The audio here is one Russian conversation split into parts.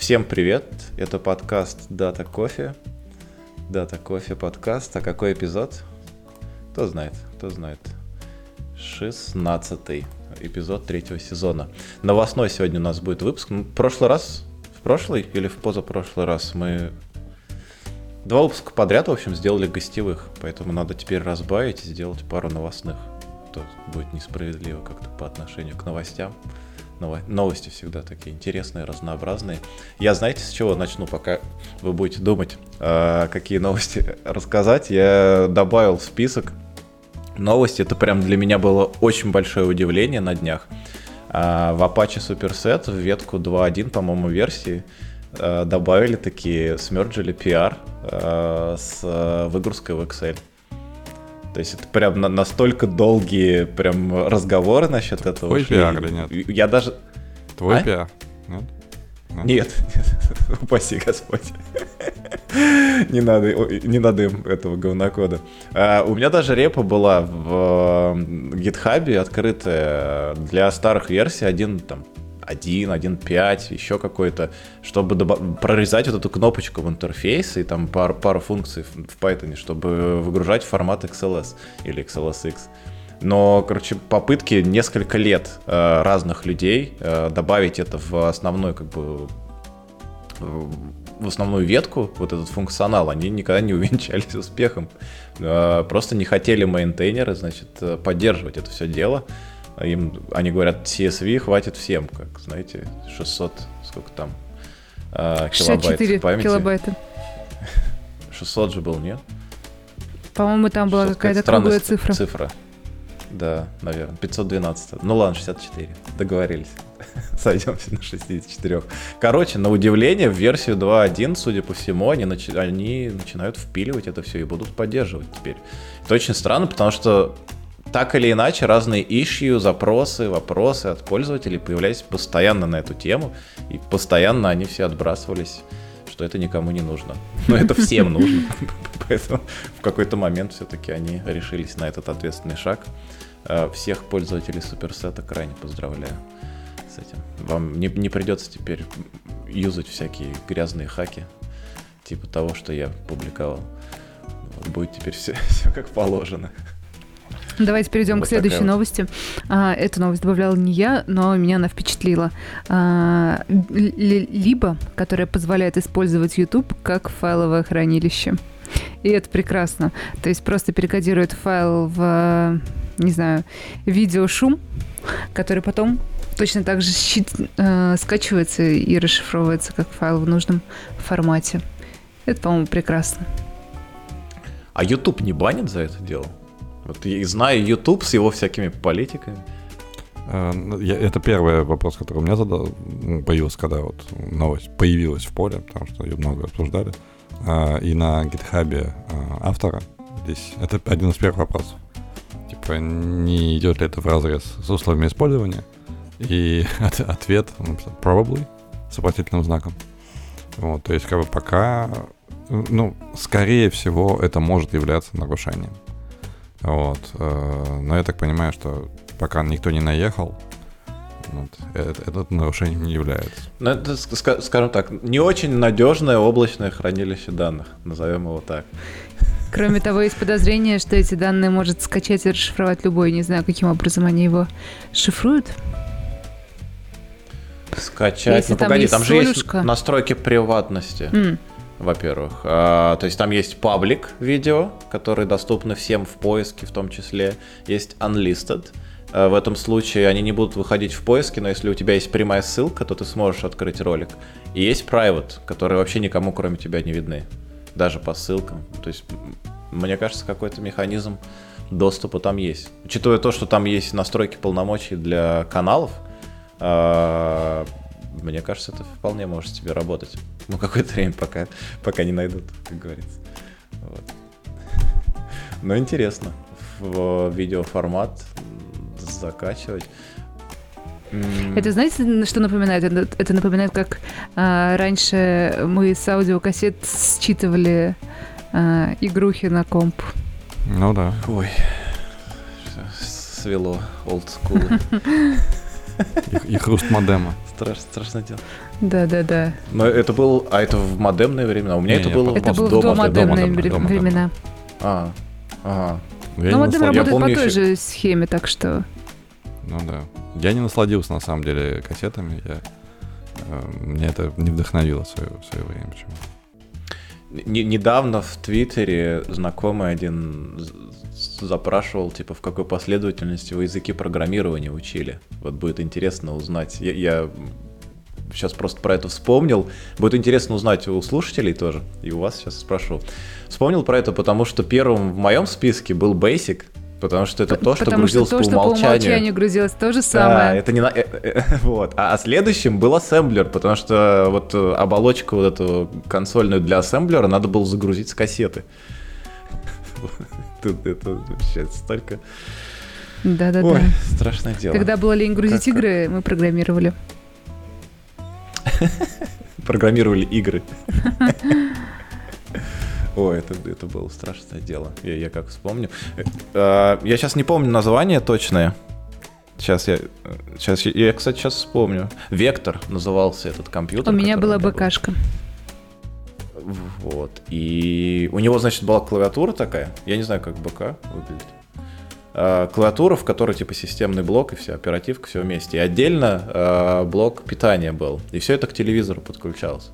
Всем привет, это подкаст Дата Кофе. Дата Кофе подкаст. А какой эпизод? Кто знает, кто знает. 16 эпизод третьего сезона. Новостной сегодня у нас будет выпуск. Ну, в прошлый раз, в прошлый или в позапрошлый раз мы два выпуска подряд, в общем, сделали гостевых. Поэтому надо теперь разбавить и сделать пару новостных. То будет несправедливо как-то по отношению к новостям новости всегда такие интересные, разнообразные. Я знаете, с чего начну, пока вы будете думать, а, какие новости рассказать. Я добавил в список новости. Это прям для меня было очень большое удивление на днях. А, в Apache Superset в ветку 2.1, по-моему, версии а, добавили такие, смерджили PR с выгрузкой в Excel. То есть это прям на, настолько долгие прям разговоры насчет этого. Твой пиар или нет? Я даже... Твой а? пиар? Нет? Нет, нет, упаси Господь. не, надо, не надо им этого говнокода. А, у меня даже репа была в гитхабе открытая для старых версий, один там 1, 1.5, еще какой-то, чтобы прорезать вот эту кнопочку в интерфейс и там пару, пару функций в Python, чтобы выгружать формат XLS или XLSX. Но, короче, попытки несколько лет э, разных людей э, добавить это в основной, как бы, в основную ветку, вот этот функционал, они никогда не увенчались успехом. Э, просто не хотели мейнтейнеры, значит, э, поддерживать это все дело. Им, они говорят, CSV хватит всем, как, знаете, 600, сколько там, э, килобайт памяти. килобайта. 600 же был, нет? По-моему, там была какая-то круглая цифра. Цифра. Да, наверное, 512. Ну ладно, 64. Договорились. Сойдемся на 64. Короче, на удивление, в версию 2.1, судя по всему, они, начи- они начинают впиливать это все и будут поддерживать теперь. Это очень странно, потому что так или иначе, разные ищу, запросы, вопросы от пользователей появлялись постоянно на эту тему, и постоянно они все отбрасывались, что это никому не нужно. Но это всем нужно. Поэтому в какой-то момент все-таки они решились на этот ответственный шаг. Э, всех пользователей суперсета крайне поздравляю с этим. Вам не, не придется теперь юзать всякие грязные хаки, типа того, что я публиковал. Будет теперь все, все как положено. Давайте перейдем вот к следующей вот. новости. А, эту новость добавляла не я, но меня она впечатлила. А, либо, которая позволяет использовать YouTube как файловое хранилище. И это прекрасно. То есть просто перекодирует файл в, не знаю, видеошум, который потом точно так же щит, э, скачивается и расшифровывается как файл в нужном формате. Это, по-моему, прекрасно. А YouTube не банит за это дело? Вот и знаю YouTube с его всякими политиками. Э, ну, это первый вопрос, который у меня задал, появился, когда вот новость появилась в поле, потому что ее много обсуждали. А, и на гитхабе а, автора здесь это один из первых вопросов. Типа, не идет ли это в разрез с условиями использования? И ответ, probably, с вопросительным знаком. Вот, то есть, как бы пока, ну, скорее всего, это может являться нарушением. Вот. Э, но я так понимаю, что пока никто не наехал, вот, это, это нарушением не является. Ну, это, скажем так, не очень надежное облачное хранилище данных, назовем его так. Кроме того, есть подозрение, что эти данные может скачать и расшифровать любой. Не знаю, каким образом они его шифруют. Скачать. Если ну, там погоди, там же есть настройки приватности. Mm во-первых. А, то есть там есть паблик видео, которые доступны всем в поиске в том числе. Есть unlisted. А, в этом случае они не будут выходить в поиске, но если у тебя есть прямая ссылка, то ты сможешь открыть ролик. И есть private, которые вообще никому кроме тебя не видны. Даже по ссылкам. То есть, мне кажется, какой-то механизм доступа там есть. Учитывая то, что там есть настройки полномочий для каналов, а, мне кажется, это вполне может себе работать. Ну, какое-то время, пока, пока не найдут, как говорится. Вот. Но интересно. В видеоформат закачивать. Это знаете, что напоминает? Это, это напоминает, как а, раньше мы с аудиокассет считывали а, игрухи на комп. Ну да. Ой, свело, old school. И, и хруст модема. Страшно, страшно дело. Да, да, да. Но это был, а это в модемные времена. У меня Не, это не, было Это в было в домодемные времена. А, ага. Но модем насладился- работает помню по той еще- же схеме, так что... Ну да. Я не насладился на самом деле кассетами. Я, э, мне это не вдохновило в свое, в свое время почему недавно в Твиттере знакомый один запрашивал, типа, в какой последовательности вы языки программирования учили. Вот будет интересно узнать. Я, я сейчас просто про это вспомнил. Будет интересно узнать у слушателей тоже, и у вас сейчас спрошу. Вспомнил про это, потому что первым в моем списке был Basic, потому что это то, что Потому что грузилось то, по что по умолчанию. умолчанию грузилось, то же Да, самое. это не на... э, э, вот. А, а следующим был ассемблер, потому что вот э, оболочку вот эту консольную для ассемблера надо было загрузить с кассеты. Тут это вообще столько... Да-да-да. Ой, страшное дело. Когда было лень грузить Как- игры, мы программировали. Программировали игры. Ой, это, это было страшное дело. Я, я как вспомню. Э, а, Я сейчас не помню название точное. Сейчас я, сейчас я, я, кстати, сейчас вспомню. Вектор назывался этот компьютер. У меня была был. Вот. И у него, значит, была клавиатура такая. Я не знаю, как БК выглядит. А, клавиатура, в которой типа системный блок и вся оперативка, все вместе. И отдельно а, блок питания был. И все это к телевизору подключалось.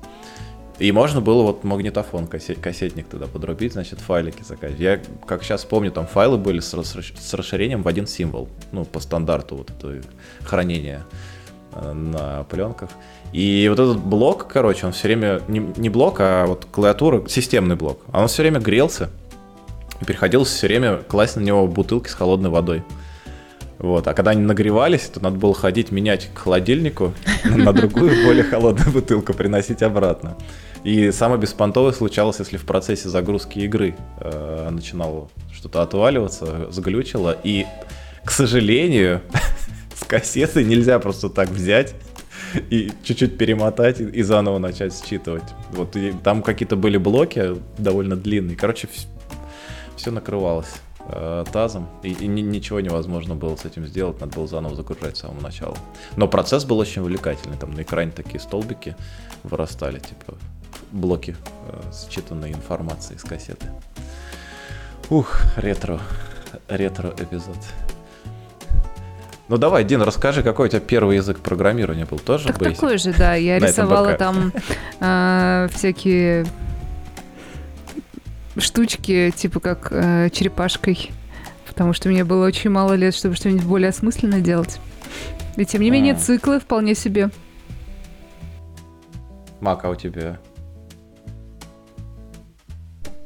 И можно было вот магнитофон, кассет, кассетник туда подрубить, значит, файлики заказать. Я, как сейчас помню, там файлы были с, с расширением в один символ. Ну, по стандарту вот это хранение э, на пленках. И вот этот блок, короче, он все время, не, не блок, а вот клавиатура, системный блок, а он все время грелся. И приходилось все время класть на него бутылки с холодной водой. Вот. А когда они нагревались, то надо было ходить менять к холодильнику на другую, более холодную бутылку, приносить обратно. И самое беспонтовое случалось, если в процессе загрузки игры э, начинало что-то отваливаться, заглючило. И, к сожалению, кассеты нельзя просто так взять и чуть-чуть перемотать и, заново начать считывать. Вот и там какие-то были блоки довольно длинные. Короче, все накрывалось э, тазом, и, и ни- ничего невозможно было с этим сделать, надо было заново загружать с самого начала. Но процесс был очень увлекательный, там на экране такие столбики вырастали, типа блоки э, считанной информации с кассеты. Ух, ретро, ретро-эпизод. Ну давай, Дин, расскажи, какой у тебя первый язык программирования был? Тоже Так Basic? такой же, да. Я рисовала там э, всякие штучки, типа как э, черепашкой. Потому что мне было очень мало лет, чтобы что-нибудь более осмысленно делать. И тем не менее, А. циклы вполне себе. Мак, а у тебя?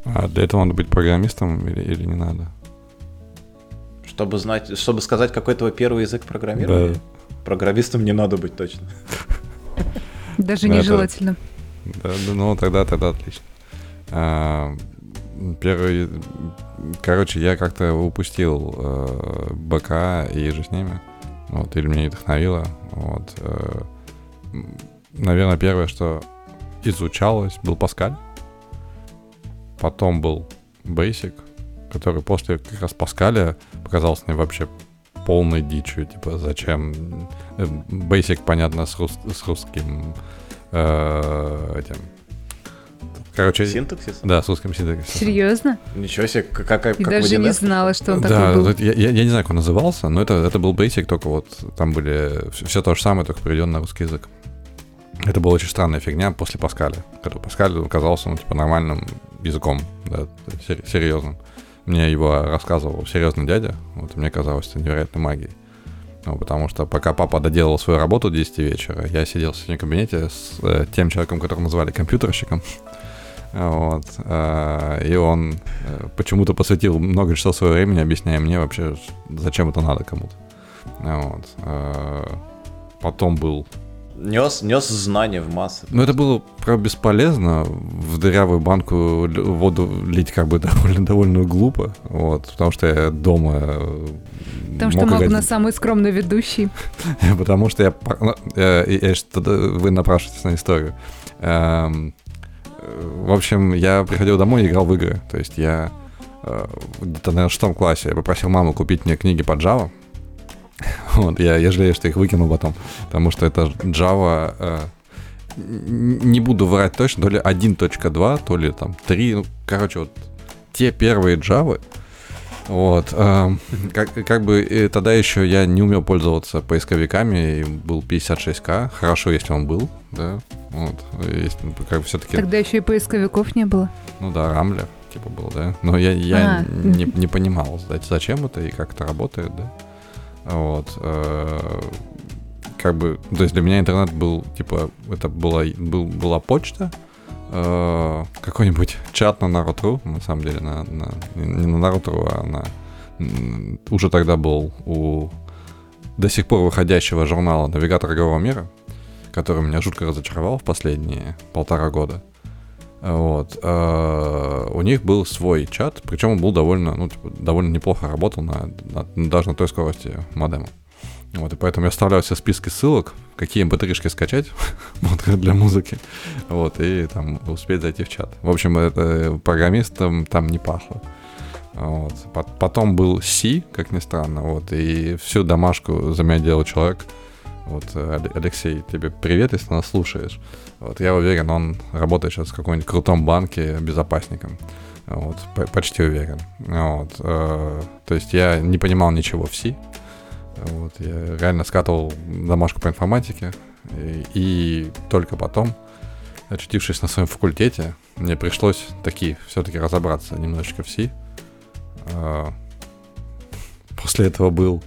А для этого надо быть программистом или, или не надо? Чтобы знать, чтобы сказать, какой твой первый язык программирования? Программистом не надо быть точно. Даже Ну, нежелательно. Да, да, ну тогда, тогда отлично. А, первый, короче, я как-то упустил э, БК и же с ними, вот, или меня не вдохновило, вот. э, наверное, первое, что изучалось, был Паскаль, потом был Basic, который после как раз Паскаля показался мне вообще полной дичью, типа, зачем? Э, Basic, понятно, с, рус- с русским э, этим. Короче, Синтаксис? да, с русским синтаксисом. Серьезно? Ничего себе, как, как, как даже не 1С? знала, что он да, такой был. я, я- я не знаю, как он назывался, но это, это был Basic, только вот там были все то же самое, только переведен на русский язык. Это была очень странная фигня после Паскаля. Когда Паскаль оказался ну, типа, нормальным языком, да, сер- серьезным. Мне его рассказывал серьезный дядя, вот, мне казалось это невероятной магией. Ну, потому что пока папа доделал свою работу до 10 вечера, я сидел в своем кабинете с э, тем человеком, которого назвали компьютерщиком. Вот. э, и он э, почему-то посвятил много часов своего времени, объясняя мне вообще, зачем это надо кому-то. Вот. э, Потом был Нес, нес знания в массы. ну, это было, правда, бесполезно. В дырявую банку воду лить как бы довольно, довольно глупо. Вот, потому что я дома... э, Потому что мог Магна играть- самый скромный ведущий. Потому что я... ну, э, что-то Вы напрашиваетесь на историю. Эм, э, В общем, я приходил домой и играл в игры. То есть я э, где-то на шестом классе я попросил маму купить мне книги по Java. Вот, я, я жалею, что их выкинул потом, потому что это Java... Э, не буду врать точно, то ли 1.2, то ли там 3, ну, короче, вот те первые Java, вот. Э, как, как бы тогда еще я не умел пользоваться поисковиками, и был 56к. Хорошо, если он был, да. Вот. Есть, как все-таки... Тогда еще и поисковиков не было. Ну да, Рамблер типа был, да. Но я, я а. не, не понимал, зачем это и как это работает, да. Вот. Э, как бы, то есть для меня интернет был, типа, это была, был, была почта, э, какой-нибудь чат на Naruto, на самом деле, на, на, не на Naruto, а на... Уже тогда был у до сих пор выходящего журнала «Навигатор игрового мира», который меня жутко разочаровал в последние полтора года. Вот. Э, у них был свой чат, причем он был довольно, ну, типа, довольно неплохо работал на, на, даже на той скорости модема. Вот, и поэтому я оставляю все списки ссылок, какие mp3-шки скачать вот, для музыки, вот, и там успеть зайти в чат. В общем, это программистом там не пахло. Вот. Потом был C, как ни странно, вот, и всю домашку за меня делал человек. Вот, Алексей, тебе привет, если нас слушаешь. Вот, я уверен, он работает сейчас в каком-нибудь крутом банке безопасником. Вот, почти уверен. Вот, э, то есть я не понимал ничего в C. Вот, я реально скатывал домашку по информатике. И, и только потом, очутившись на своем факультете, мне пришлось таки все-таки разобраться немножечко в C. Э, после этого был,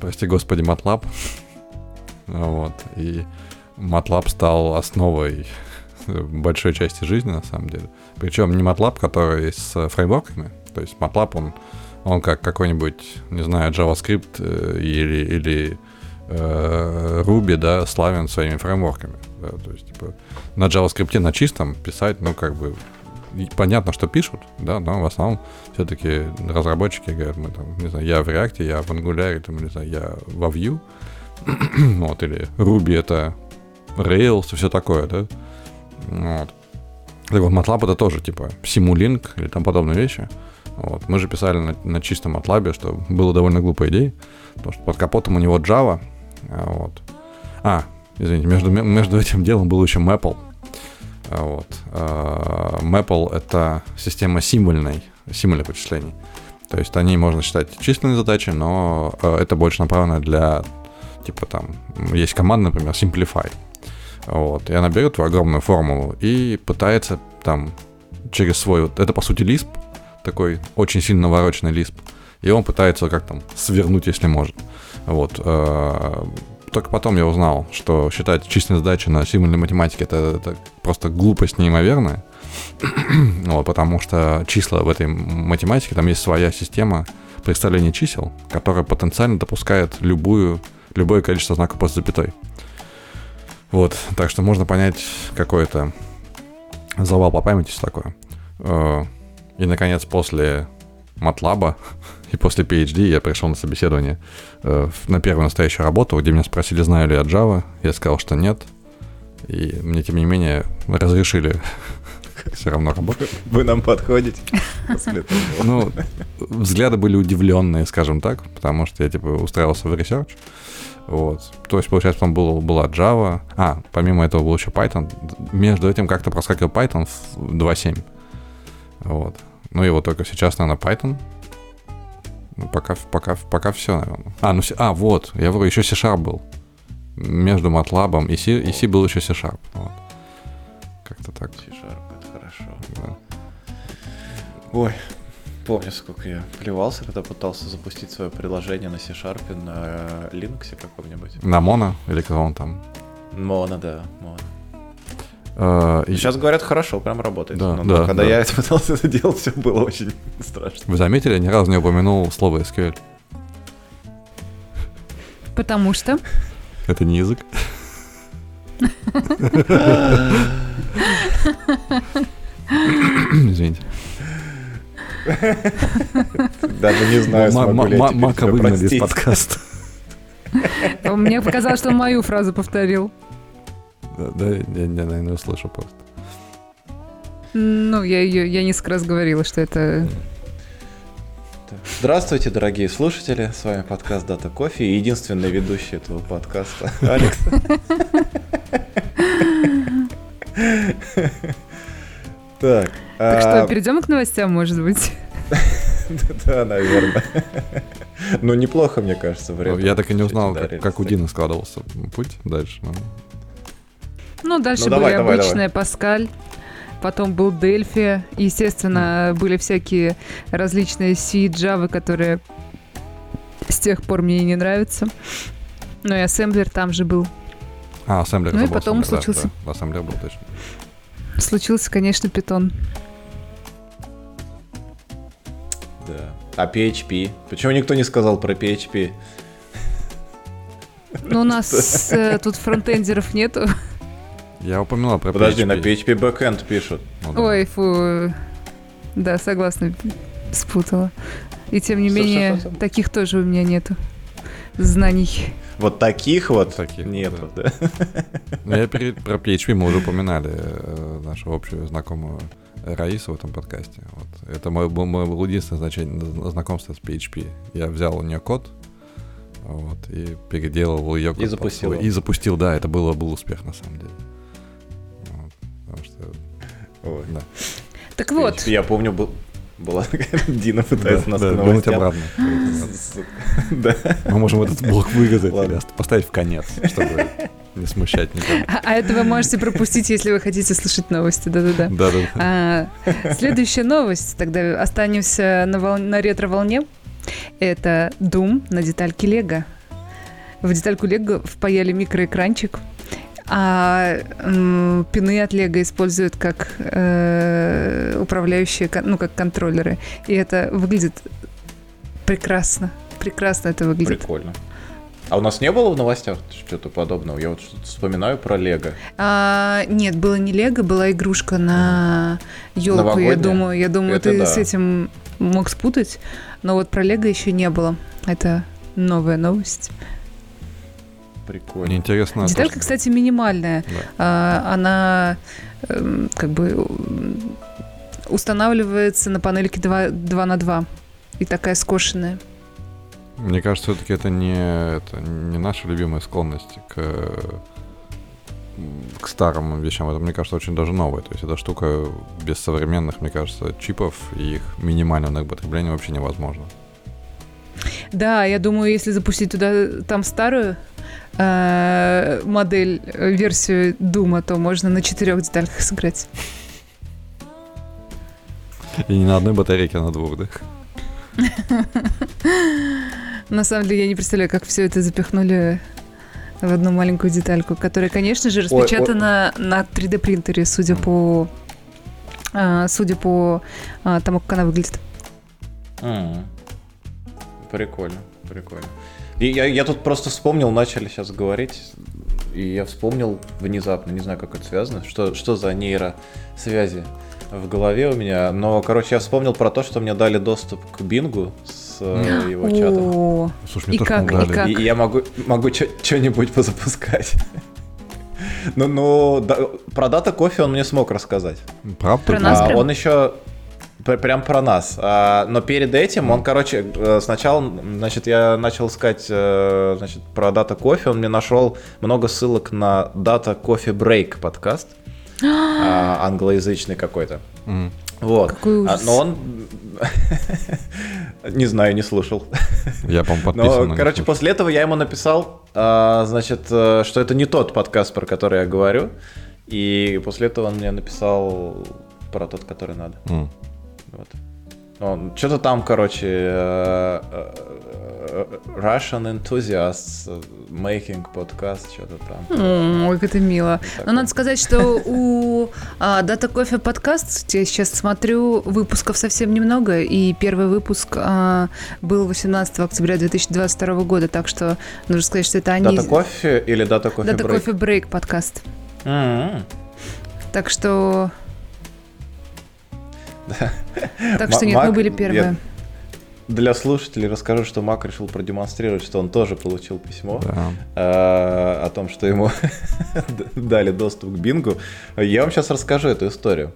прости господи, MATLAB. Вот, и MATLAB стал основой большой части жизни, на самом деле. Причем не MATLAB, который с фреймворками. То есть MATLAB, он, он как какой-нибудь, не знаю, JavaScript э, или, или э, Ruby, да, славен своими фреймворками. Да, то есть, типа, на JavaScript на чистом писать, ну, как бы, понятно, что пишут, да, но в основном все-таки разработчики говорят, мы там, не знаю, я в React, я в Angular, там, не знаю, я во Vue, вот, или Ruby это Rails и все такое, да? Вот. Вот, MATLAB это тоже, типа, Simulink или там подобные вещи. Вот. Мы же писали на, на чистом MATLAB, что было довольно глупой идеей, потому что под капотом у него Java. А, вот. А, извините, между, между этим делом был еще Maple. А, вот. А, Maple — это система символьной, символьных вычислений. То есть они можно считать численные задачи, но это больше направлено для, типа там, есть команда, например, Simplify. Вот. И она берет твою огромную формулу и пытается там через свой... Вот, это, по сути, лисп, такой очень сильно навороченный лисп. И он пытается как там свернуть, если может. Вот. Э, только потом я узнал, что считать численные задачи на символьной математике это, это просто глупость неимоверная. вот, потому что числа в этой математике, там есть своя система представления чисел, которая потенциально допускает любую, любое количество знаков после запятой. Вот, так что можно понять какой-то завал по памяти, все такое. Э, и, наконец, после MATLAB и после PhD я пришел на собеседование э, на первую настоящую работу, где меня спросили, знаю ли я Java. Я сказал, что нет. И мне, тем не менее, разрешили все равно работать. Вы нам подходите. Ну, взгляды были удивленные, скажем так, потому что я, типа, устраивался в research. Вот. То есть, получается, там был, была Java. А, помимо этого был еще Python. Между этим как-то проскакивал Python в 2.7. Вот. Ну и вот только сейчас, наверное, Python. Ну, пока, пока, пока все, наверное. А, ну, а, вот, я вру, еще C-Sharp был. Между MATLAB и C, и C был еще C-Sharp. Вот. Как-то так. C-Sharp. Ой, помню, сколько я плевался, когда пытался запустить свое приложение на C-Sharp на Linux каком-нибудь. На Mono или как он там? Mono, да, Mono. Uh, Сейчас и... говорят, хорошо, прям работает. Да, но, да, когда да. я это пытался это делать, все было очень страшно. Вы заметили, я ни разу не упомянул слово SQL. Потому что? Это не язык. Извините. Даже не знаю, смогу ли я Мака выгнали из подкаста. Мне показалось, что он мою фразу повторил. Да, я, наверное, услышал просто. Ну, я ее, я несколько раз говорила, что это... Здравствуйте, дорогие слушатели. С вами подкаст Дата Кофе и единственный ведущий этого подкаста Алекс. Так. Так что, а, перейдем к новостям, может быть? Да, наверное. Ну, неплохо, мне кажется, время. Я так и не узнал, как у Дина складывался путь дальше. Ну, дальше ну, были обычные Паскаль, потом был Дельфи, естественно, были всякие различные C, Java, которые с тех пор мне и не нравятся. Ну и ассемблер там же был. А, ассемблер. Ну и потом случился... Да, ассемблер был точно. Случился, конечно, питон. Да. А PHP? Почему никто не сказал про PHP? Ну, у нас э, тут фронтендеров нету. Я упомянула про Подожди, PHP. на PHP backend пишут. Ну, да. Ой, фу. Да, согласна, спутала. И тем не менее, что, что, таких тоже у меня нету знаний. Вот таких вот таких, нету, да. да. Ну, я перед, про PHP мы уже упоминали э, нашу общую знакомую Раису в этом подкасте. Вот. Это мой, мой был единственное значение, знакомство с PHP. Я взял у нее код, вот, и переделал ее код. И запустил. И запустил, да, это было, был успех на самом деле. Вот, потому что... Ой. Да. Так вот. Я помню, был, была Дина пытается нас вернуть обратно. Да. Мы можем этот блок вырезать или поставить в конец, чтобы не смущать никого. А, а это вы можете пропустить, если вы хотите слушать новости. Да-да-да. Да-да. А, следующая новость. Тогда останемся на, вол... на ретро-волне. Это Doom на детальке Лего. В детальку Лего впаяли микроэкранчик, а м, пины от Лего используют как э, управляющие, ну, как контроллеры. И это выглядит прекрасно. Прекрасно это выглядит. Прикольно. А у нас не было в новостях что-то подобного? Я вот что-то вспоминаю про Лего. А, нет, было не Лего, была игрушка на елку. Я думаю, я думаю, это ты да. с этим мог спутать. Но вот про Лего еще не было. Это новая новость. Прикольно. Мне интересно. Деталька, то, кстати, минимальная. Да. А, она э, как бы устанавливается на панельке 2, 2 на 2 и такая скошенная. Мне кажется, все-таки это не, это не наша любимая склонность к, к старым вещам. Это, мне кажется, очень даже новое. То есть эта штука без современных, мне кажется, чипов и их минимального потребления вообще невозможно. Да, я думаю, если запустить туда там старую э, модель, э, версию Дума, то можно на четырех детальках сыграть. И не на одной батарейке, а на двух, да? На самом деле я не представляю, как все это запихнули в одну маленькую детальку, которая, конечно же, распечатана ой, ой. на 3D принтере, судя по а, судя по а, тому, как она выглядит. Прикольно, прикольно. И я, я тут просто вспомнил, начали сейчас говорить, и я вспомнил внезапно, не знаю, как это связано, что, что за нейросвязи в голове у меня. Но, короче, я вспомнил про то, что мне дали доступ к Бингу с э, его чатом. Слушай, и как, и как? И я могу, могу что-нибудь позапускать. Ну, ну, да, про дата кофе он мне смог рассказать. Правда? Про нас а, Он еще прям про нас. А, но перед этим он, короче, э, сначала, значит, я начал искать, э, значит, про дата кофе. Он мне нашел много ссылок на дата кофе брейк подкаст. а, англоязычный какой-то. Mm. Вот. Какой ужас. А, но он... не знаю, не слушал. Я, по-моему, подписан. Но, короче, после этого я ему написал, значит, э, что это не тот подкаст, про который я говорю. И после этого он мне написал про тот, который надо. Mm. Вот. Что-то там, короче, э, э, Russian enthusiasts making podcast, что-то там. Ой, как это мило. Но надо сказать, что у а, Data Coffee подкаст, я сейчас смотрю, выпусков совсем немного, и первый выпуск а, был 18 октября 2022 года, так что нужно сказать, что это они... Data Coffee или Data Coffee Data Break? Coffee Break подкаст. Mm-hmm. Так что так что нет, мы были первые. для слушателей расскажу, что Мак решил продемонстрировать, что он тоже получил письмо да. э, о том, что ему дали доступ к Бингу. Я вам сейчас расскажу эту историю.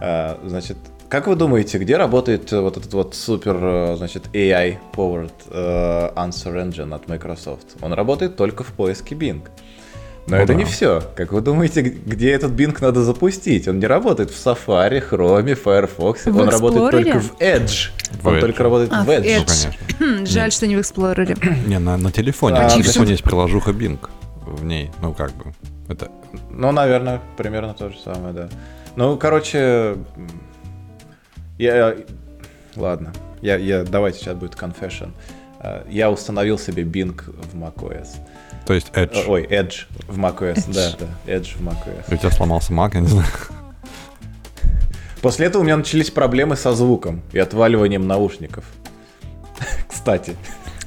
Э, значит, как вы думаете, где работает вот этот вот супер, э, значит, AI-powered э, answer engine от Microsoft? Он работает только в поиске Bing. Но ну, это да. не все. Как вы думаете, где этот Bing надо запустить? Он не работает в Safari, Chrome, Firefox. В он Explorer? работает только в Edge. В он Edge. только работает а, в Edge. Edge. Ну, конечно. Хм, жаль, Нет. что не в Explorer. Не, на, на телефоне. А, на телефоне есть приложуха Bing в ней. Ну, как бы. Это... Ну, наверное, примерно то же самое, да. Ну, короче, я... Ладно. Я, я, давайте сейчас будет confession. Э, я установил себе Bing в macOS. То есть Edge. Э, ой, Edge в macOS, Edge. да, да, Edge в macOS. у тебя сломался Mac, я не знаю. После этого у меня начались проблемы со звуком и отваливанием наушников. Кстати.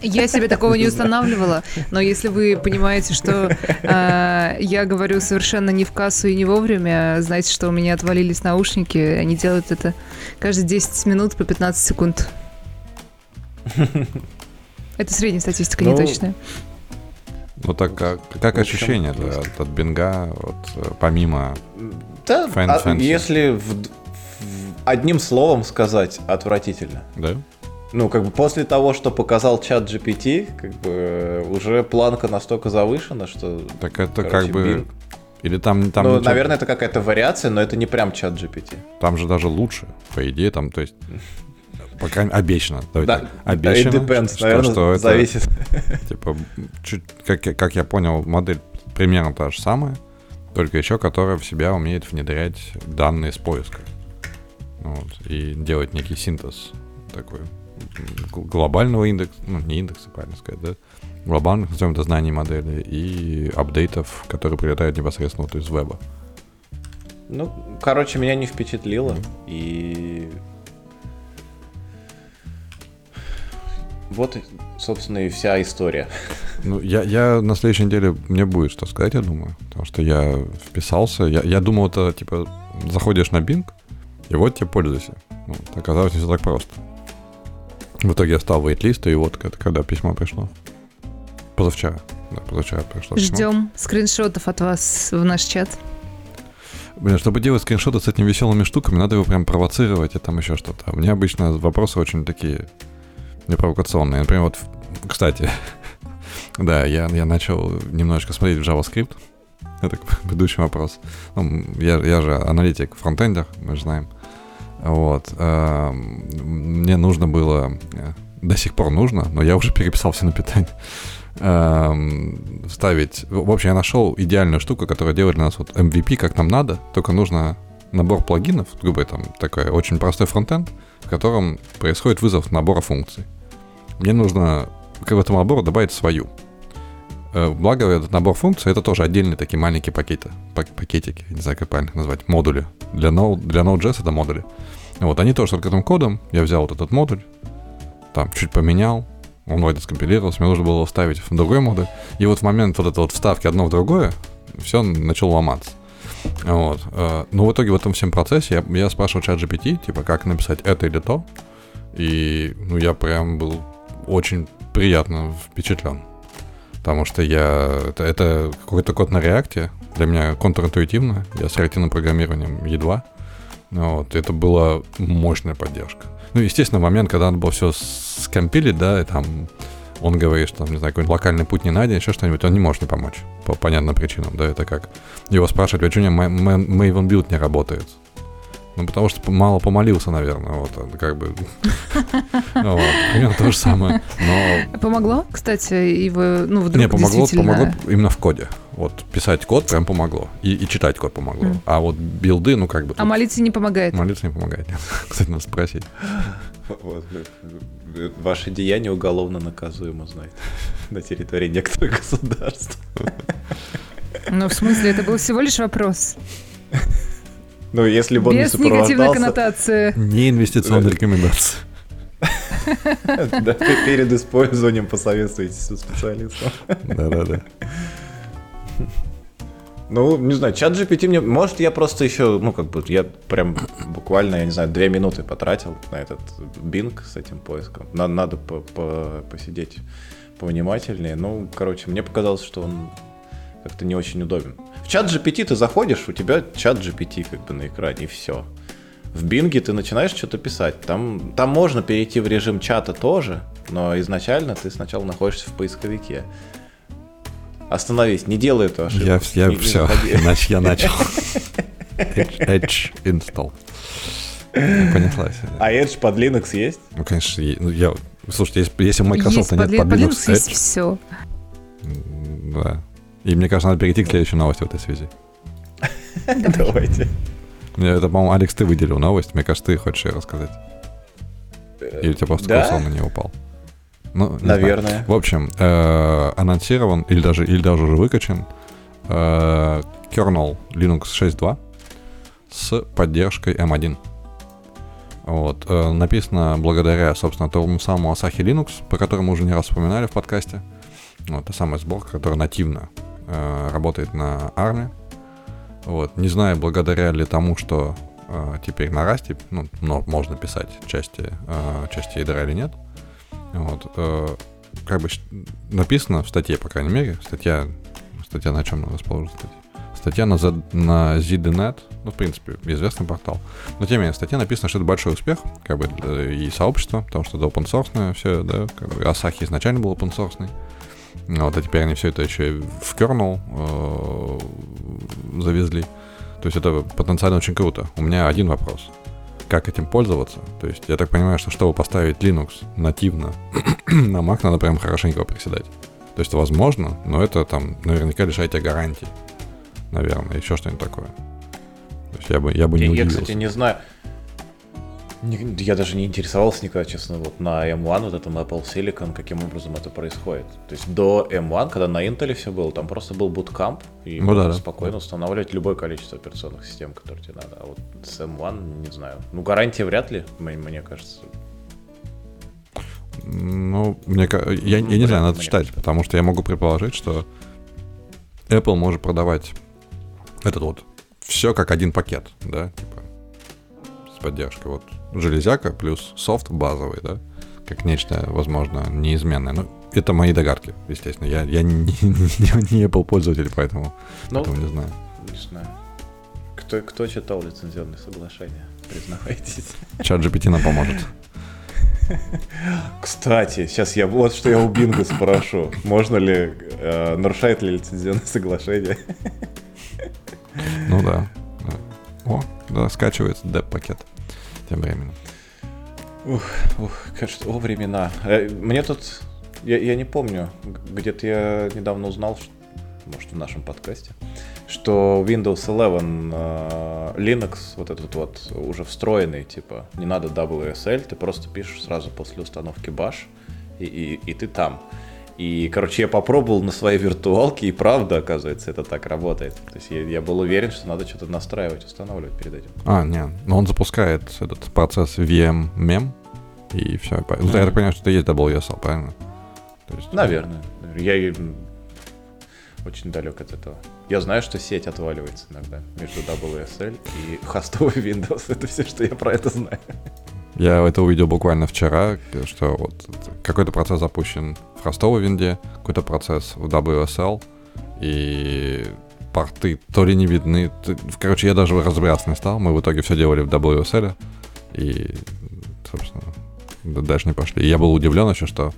Я себе такого не устанавливала, но если вы понимаете, что э, я говорю совершенно не в кассу и не вовремя, знаете, что у меня отвалились наушники, они делают это каждые 10 минут по 15 секунд. Это средняя статистика, ну, не точная. Ну так как, как ощущение да, от, от бинга, вот, э, помимо да, а, если в, в, одним словом сказать, отвратительно. Да? Ну, как бы после того, что показал чат GPT, как бы уже планка настолько завышена, что... Так это короче, как бы... Bing... Или там... там ну, наверное, это какая-то вариация, но это не прям чат GPT. Там же даже лучше, по идее, там, то есть... По крайней мере, обещано. Давайте да, обещано, it depends, что, наверное, что это, зависит. Типа, чуть, как, как я понял, модель примерно та же самая, только еще которая в себя умеет внедрять данные с поиска. Вот, и делать некий синтез такой глобального индекса, ну, не индекса, правильно сказать, да, глобальных, назовем это, знаний модели и апдейтов, которые прилетают непосредственно вот из веба. Ну, короче, меня не впечатлило, mm-hmm. и вот, собственно, и вся история. Ну, я, я на следующей неделе, мне будет что сказать, я думаю. Потому что я вписался. Я, я думал, это, типа, заходишь на Bing, и вот тебе пользуйся. Ну, оказалось, не все так просто. В итоге я стал вейтлисту, и вот это когда письмо пришло. Позавчера. Да, позавчера пришло Ждем письмо. скриншотов от вас в наш чат. Блин, чтобы делать скриншоты с этими веселыми штуками, надо его прям провоцировать и там еще что-то. У меня обычно вопросы очень такие непровокационные. Например, вот, кстати, да, я, я начал немножечко смотреть в JavaScript. Это предыдущий вопрос. Ну, я, я же аналитик, фронтендер, мы же знаем. Вот. Эм, мне нужно было, э, до сих пор нужно, но я уже переписал все на питание, эм, ставить... В общем, я нашел идеальную штуку, которая делает для нас вот MVP, как нам надо, только нужно набор плагинов, грубо там такой очень простой фронтенд, в котором происходит вызов набора функций. Мне нужно к этому набору добавить свою. Э, благо, этот набор функций это тоже отдельные такие маленькие пакеты, пакетики, не знаю, как правильно назвать, модули. Для, Node, для Node.js это модули. Вот, они тоже с открытым кодом. Я взял вот этот модуль, там чуть поменял, он вроде скомпилировался, мне нужно было вставить в другой модуль. И вот в момент вот этой вот вставки одно в другое, все начало ломаться. Вот. Э, но в итоге в этом всем процессе я, я спрашивал чат GPT, типа, как написать это или то. И, ну, я прям был очень приятно впечатлен. Потому что я... Это, это какой-то код на реакте. Для меня контринтуитивно. Я с реактивным программированием едва. Вот, это была мощная поддержка. Ну, естественно, момент, когда надо было все скомпилить, да, и там он говорит, что, не знаю, какой-нибудь локальный путь не найден, еще что-нибудь, он не может не помочь по понятным причинам, да, это как его спрашивать, почему Maven Build не работает. Ну, потому что мало помолился, наверное, вот, как бы, ну, примерно то же самое, но... Помогло, кстати, вы, ну, вдруг Не, помогло, помогло именно в коде, вот, писать код прям помогло, и, и читать код помогло, mm. а вот билды, ну, как бы... А молиться не помогает? Молиться не помогает, кстати, надо спросить. Вот, ваше деяние уголовно наказуемо, знаете, на территории некоторых государств. Ну, в смысле, это был всего лишь вопрос. Ну, если бы он Без не негативной коннотации. Не инвестиционная рекомендация. Да, перед использованием посоветуйтесь со специалистом. Да-да-да. Ну, не знаю, чат GPT мне... Может, я просто еще, ну, как бы, я прям буквально, я не знаю, две минуты потратил на этот Bing с этим поиском. Надо, надо по -по посидеть повнимательнее. Ну, короче, мне показалось, что он как-то не очень удобен. В чат GPT ты заходишь, у тебя чат GPT как бы на экране, и все. В Бинге ты начинаешь что-то писать. Там, там можно перейти в режим чата тоже, но изначально ты сначала находишься в поисковике. Остановись, не делай эту ошибку. Я, я не, все, иначе я начал. Edge, install. Понеслась. А Edge под Linux есть? Ну, конечно, ну, я... Слушайте, если, у Microsoft нет под Linux, Linux Edge... есть все. Да. И мне кажется, надо перейти к следующей новости в этой связи. Давайте. Это, по-моему, Алекс, ты выделил новость. Мне кажется, ты хочешь ее рассказать. Или у тебя просто да? курсор на нее упал? Ну, Наверное. Знаю. В общем, э, анонсирован или даже, или даже уже выкачан э, kernel Linux 6.2 с поддержкой M1. Вот. Э, написано благодаря, собственно, тому самому Asahi Linux, по которому мы уже не раз вспоминали в подкасте. Вот, та самая сборка, которая нативно э, работает на ARM. Вот. Не знаю, благодаря ли тому, что э, теперь на Rust ну, но можно писать части, э, части ядра или нет. Вот. Э, как бы написано в статье, по крайней мере, статья, статья на чем расположена статья? Статья на, Z, на ZDNet, ну, в принципе, известный портал. Но тем не менее, в статье написано, что это большой успех, как бы, и сообщество, потому что это open source все, да, как бы Asahi изначально был open source. Вот, а теперь они все это еще и в kernel э, завезли. То есть это потенциально очень круто. У меня один вопрос. Как этим пользоваться? То есть я так понимаю, что чтобы поставить Linux нативно на Mac, надо прям хорошенько приседать. То есть возможно, но это там наверняка лишает тебя гарантии. Наверное, еще что-нибудь такое. То есть я бы, я бы не я, удивился. Я, кстати, не знаю. Я даже не интересовался никогда, честно, вот на M1, вот этом Apple Silicon, каким образом это происходит. То есть до M1, когда на Intel все было, там просто был bootcamp, и ну, можно да, спокойно да. устанавливать любое количество операционных систем, которые тебе надо. А вот с M1 не знаю. Ну, гарантия вряд ли, мне, мне кажется. Ну, мне, я, я ну, не знаю, надо читать, кажется. потому что я могу предположить, что Apple может продавать этот вот все как один пакет, да, типа с поддержкой. Вот железяка плюс софт базовый, да, как нечто, возможно, неизменное. Ну, это мои догадки, естественно. Я, я не, не, не Apple пользователь, поэтому, ну, поэтому не знаю. Не знаю. Кто, кто читал лицензионные соглашения? Признавайтесь. Чат GPT нам поможет. Кстати, сейчас я вот что я у Бинга спрошу. Можно ли, э, нарушает ли лицензионное соглашение? Ну да. О, да, скачивается деп-пакет тем временем. Ух, ух, кажется, о, времена. Э, мне тут, я, я не помню, где-то я недавно узнал, может, в нашем подкасте, что Windows 11 э, Linux, вот этот вот уже встроенный, типа, не надо WSL, ты просто пишешь сразу после установки bash, и, и, и ты там. И, короче, я попробовал на своей виртуалке, и правда, оказывается, это так работает. То есть я, я был уверен, что надо что-то настраивать, устанавливать перед этим. А, нет. Но он запускает этот процесс VM-MEM, и все. Mm-hmm. Я так понимаю, что это есть WSL, правильно? То есть, Наверное. Я очень далек от этого. Я знаю, что сеть отваливается иногда между WSL и хостовый Windows. Это все, что я про это знаю. Я это увидел буквально вчера, что вот какой-то процесс запущен в хостовой винде, какой-то процесс в WSL, и порты то ли не видны. Короче, я даже разбираться не стал. Мы в итоге все делали в WSL, и, собственно, дальше не пошли. И я был удивлен еще, что,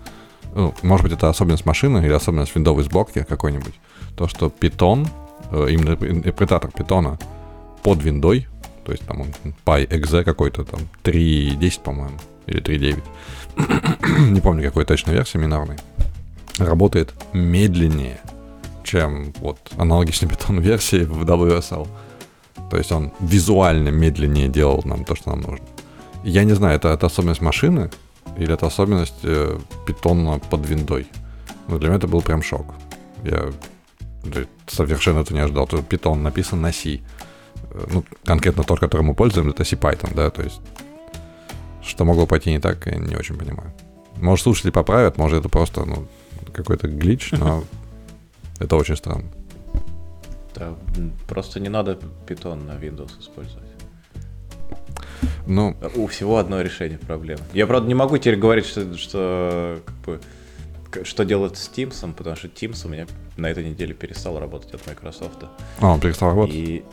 ну, может быть, это особенность машины или особенность виндовой сборки какой-нибудь. То, что Python, э, именно интерпретатор питона под виндой то есть там он PyExe какой-то там 3.10, по-моему, или 3.9. Не помню, какой точной версии минорной. Работает медленнее, чем вот аналогичный бетон версии в WSL. То есть он визуально медленнее делал нам то, что нам нужно. Я не знаю, это, это особенность машины или это особенность э, питона под виндой. Но для меня это был прям шок. Я совершенно это не ожидал. Питон написан на C ну, конкретно тот, которым мы пользуемся, это C-Python, да, то есть что могло пойти не так, я не очень понимаю. Может, слушатели поправят, может, это просто, ну, какой-то глич, но это очень странно. Да, просто не надо Python на Windows использовать. Ну, У всего одно решение проблемы. Я, правда, не могу теперь говорить, что, что как бы, что делать с Teams, потому что Teams у меня на этой неделе перестал работать от Microsoft. а, он перестал работать. И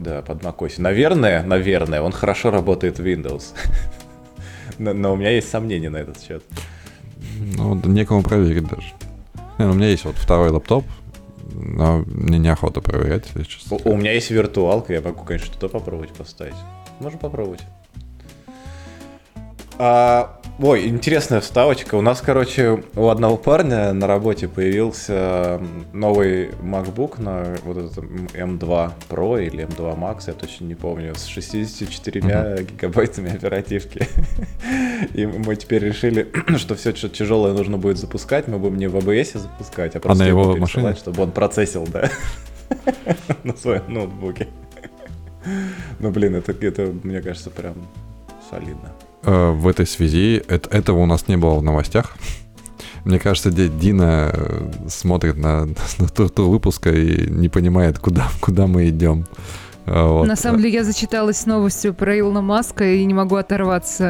да, под macOS. Наверное, наверное, он хорошо работает в Windows. Но, но у меня есть сомнения на этот счет. Ну, некому проверить даже. Не, ну, у меня есть вот второй лаптоп, но мне неохота проверять, если честно. У, у меня есть виртуалка, я могу, конечно, что-то попробовать поставить. Можно попробовать. А, ой, интересная вставочка. У нас, короче, у одного парня на работе появился новый MacBook на вот этот M2 Pro или M2 Max, я точно не помню, с 64 гигабайтами оперативки. И мы теперь решили, что все, что тяжелое нужно будет запускать, мы будем не в ABS запускать, а просто на его пересылать, машине? чтобы он процессил, да, на своем ноутбуке. Ну, блин, это, это, мне кажется, прям солидно. Э, в этой связи это, этого у нас не было в новостях. Мне кажется, Ди- Дина э, смотрит на, на ту, выпуска и не понимает, куда, куда мы идем. Э, вот. На самом деле я зачиталась новостью про Илона Маска и не могу оторваться.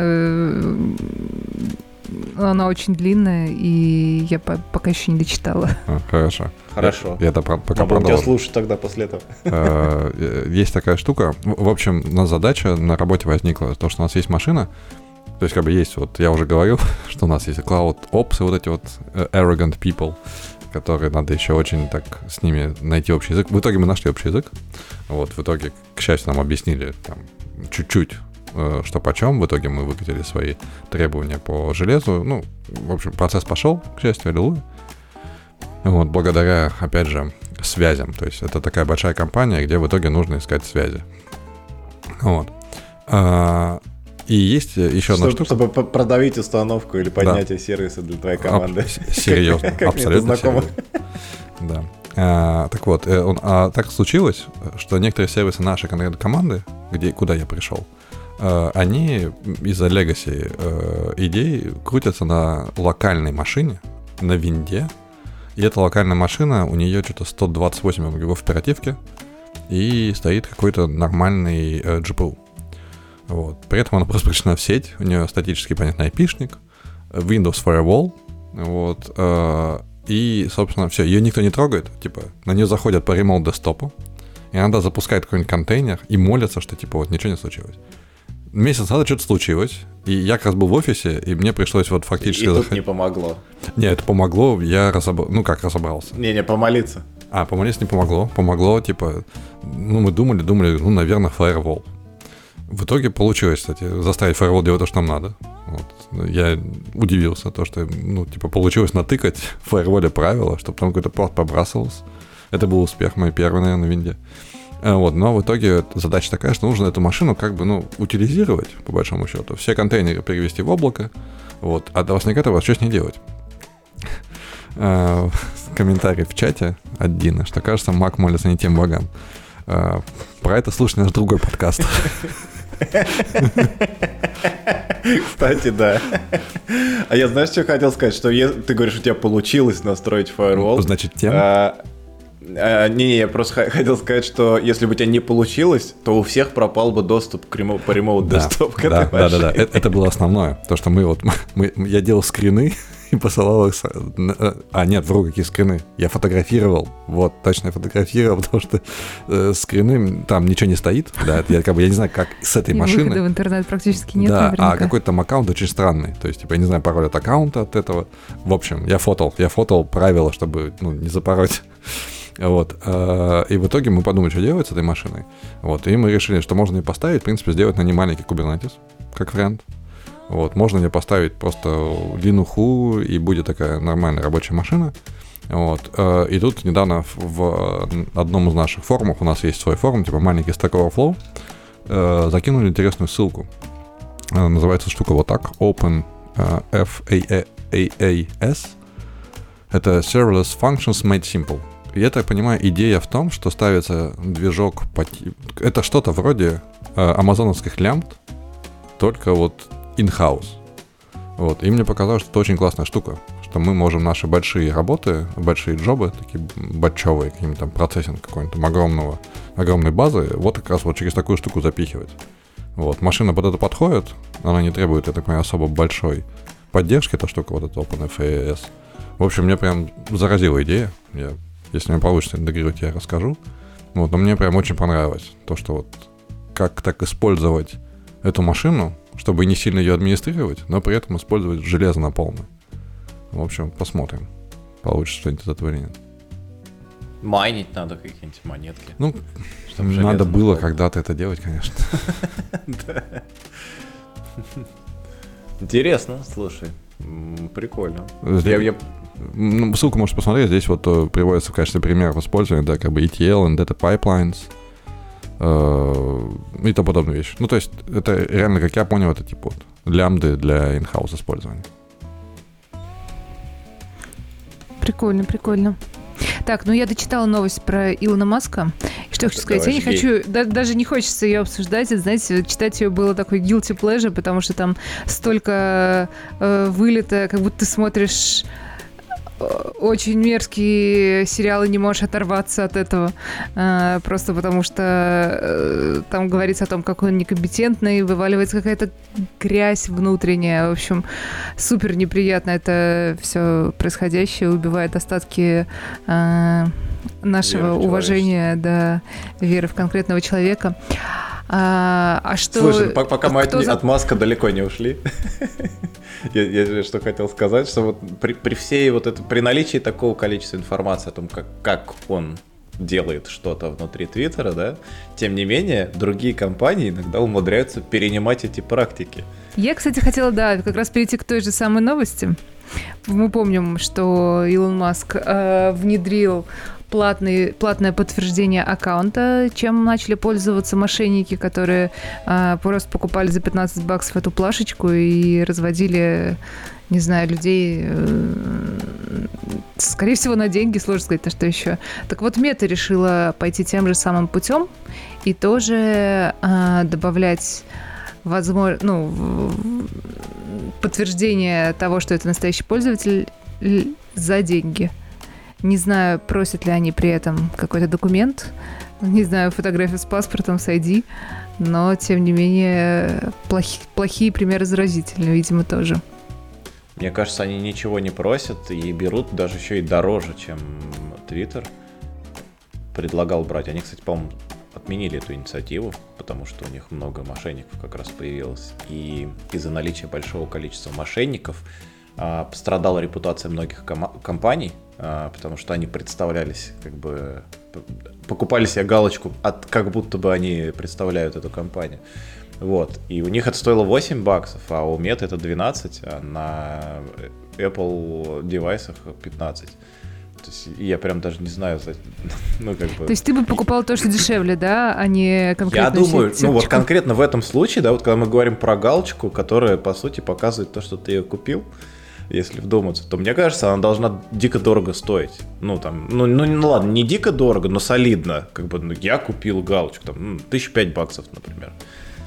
Она очень длинная, и я по- пока еще не дочитала. А, Хорошо. Хорошо. Я это про- пока будем тебя продолжу. слушать тогда после этого. Есть такая штука. В в общем, у нас задача на работе возникла, то, что у нас есть машина, то есть, как бы есть, вот я уже говорил, что у нас есть Cloud Ops и вот эти вот э, arrogant people, которые надо еще очень так с ними найти общий язык. В итоге мы нашли общий язык. Вот, в итоге, к счастью, нам объяснили там чуть-чуть, э, что почем. В итоге мы выкатили свои требования по железу. Ну, в общем, процесс пошел, к счастью, аллилуйя. Вот, благодаря, опять же, связям. То есть это такая большая компания, где в итоге нужно искать связи. Вот. А, и есть еще одна штука. чтобы продавить установку или поднятие сервиса для твоей команды. Аб- серьезно, Как абсолютно серьезно. Да. А, так вот, э, он- а так случилось, что некоторые сервисы нашей конкретной команды, где, куда я пришел, э, они из-за legacy э, идей крутятся на локальной машине, на винде, и эта локальная машина, у нее что-то 128 гигов оперативки, и стоит какой-то нормальный э, GPU. Вот. При этом она просто пришла в сеть, у нее статический, понятно, IP-шник, Windows Firewall, вот, э, и, собственно, все, ее никто не трогает, типа, на нее заходят по ремоут десктопу, и она запускает какой-нибудь контейнер и молится, что, типа, вот ничего не случилось. Месяц назад что-то случилось, и я как раз был в офисе, и мне пришлось вот И фактически... тут заходить- не помогло. Не, это помогло, я разобрал, ну как разобрался. Не-не, помолиться. А, помолиться не помогло. Помогло, типа, ну, мы думали, думали, ну, наверное, фаервол. В итоге получилось, кстати, заставить фаервол делать то, что нам надо. Вот. Я удивился, то, что, ну, типа, получилось натыкать в фаерволе правила, чтобы там какой-то порт побрасывался. Это был успех мой первый, наверное, в винде. А, Вот, но в итоге задача такая, что нужно эту машину как бы, ну, утилизировать, по большому счету. Все контейнеры перевести в облако, вот, а возникает вопрос, что с ней делать? А, комментарий в чате от Дины, что кажется, Мак молится не тем богам. А, Про это слушай наш другой подкаст. Кстати, да. А я знаешь, что хотел сказать? Что ты говоришь, у тебя получилось настроить фаервол. Значит, тем. А, а, Не-не, я просто хотел сказать, что если бы у тебя не получилось, то у всех пропал бы доступ к ремо- по ремоут Да, десктоп да, да, да, да. машине. Это, это было основное. То, что мы вот, мы, я делал скрины и посылал их... на- А, нет, вру, какие скрины. Я фотографировал, вот, точно я фотографировал, потому что э, скрины, там ничего не стоит, да, я как бы, я не знаю, как с этой И машины... в интернет практически нет, да, наверняка. а какой-то там аккаунт очень странный. То есть, типа, я не знаю пароль от аккаунта от этого. В общем, я фотал, я фотал правила, чтобы ну, не запороть. Вот. э, И в итоге мы подумали, что делать с этой машиной. Вот. И мы решили, что можно ее поставить, в принципе, сделать на немаленький Kubernetes, как вариант. Вот. Можно ее поставить просто линуху, и будет такая нормальная рабочая машина. Вот. э, И тут недавно в- в одном из наших форумов, у нас есть свой форум, типа маленький Stack Overflow, э, закинули интересную ссылку. Э, Называется штука вот так. Open э, FAAS. Это Serverless Functions Made Simple. Я понимаю, идея в том, что ставится движок по... Это что-то вроде э, амазоновских лямбд, только вот in-house. Вот. И мне показалось, что это очень классная штука. что мы можем наши большие работы, большие джобы, такие батчевые, каким-то там процессинг какой-нибудь огромного, огромной базы, вот как раз вот через такую штуку запихивать. Вот, машина под это подходит, она не требует, я так понимаю, особо большой поддержки, эта штука, вот эта OpenFAS. В общем, мне прям заразила идея. Я, если мне получится интегрировать, я расскажу. Вот, но мне прям очень понравилось то, что вот как так использовать эту машину, чтобы не сильно ее администрировать, но при этом использовать железо на полную. В общем, посмотрим, получится что-нибудь из этого или нет. Майнить надо какие-нибудь монетки. Ну, надо было когда-то это делать, конечно. Интересно, слушай. Прикольно. Ну, ссылку можете посмотреть. Здесь вот э, приводится в качестве примера использования, да, как бы ETL, and Data Pipelines и тому подобные вещи. Ну, то есть, это реально, как я понял, это типа вот лямды для in-house использования. Прикольно, прикольно. Так, ну я дочитала новость про Илона Маска. Что я хочу сказать? Я не хочу, да, даже не хочется ее обсуждать. Это, знаете, читать ее было такой guilty pleasure, потому что там столько э, вылета, как будто ты смотришь очень мерзкие сериалы, не можешь оторваться от этого. А, просто потому что э, там говорится о том, как он некомпетентный, вываливается какая-то грязь внутренняя. В общем, супер неприятно это все происходящее, убивает остатки а, нашего веры уважения до веры в конкретного человека. А, а что... Слушай, пока мы от, за... от Маска далеко не ушли, я, я что хотел сказать, что вот при, при всей вот это, при наличии такого количества информации о том, как, как он делает что-то внутри Твиттера, да, тем не менее, другие компании иногда умудряются перенимать эти практики. Я, кстати, хотела, да, как раз перейти к той же самой новости. Мы помним, что Илон Маск э, внедрил платный, платное подтверждение аккаунта, чем начали пользоваться мошенники, которые а, просто покупали за 15 баксов эту плашечку и разводили не знаю, людей, э, скорее всего, на деньги, сложно сказать, а что еще. Так вот, Мета решила пойти тем же самым путем и тоже э, добавлять возможно, ну, подтверждение того, что это настоящий пользователь за деньги. Не знаю, просят ли они при этом какой-то документ, не знаю, фотографию с паспортом, с ID, но, тем не менее, плохи, плохие примеры заразительные, видимо, тоже. Мне кажется, они ничего не просят и берут даже еще и дороже, чем Twitter предлагал брать. Они, кстати, по-моему, отменили эту инициативу, потому что у них много мошенников как раз появилось. И из-за наличия большого количества мошенников а, пострадала репутация многих ком- компаний, потому что они представлялись, как бы покупали себе галочку, от, как будто бы они представляют эту компанию. Вот. И у них это стоило 8 баксов, а у Meta это 12, а на Apple девайсах 15. То есть я прям даже не знаю, ну как бы. То есть ты бы покупал то, что дешевле, да, а не конкретно. Я думаю, ну вот конкретно в этом случае, да, вот когда мы говорим про галочку, которая по сути показывает то, что ты ее купил, если вдуматься, то мне кажется, она должна дико дорого стоить. Ну, там, ну, ну, ну ладно, не дико дорого, но солидно. Как бы, ну, я купил галочку, там, ну, тысяч пять баксов, например.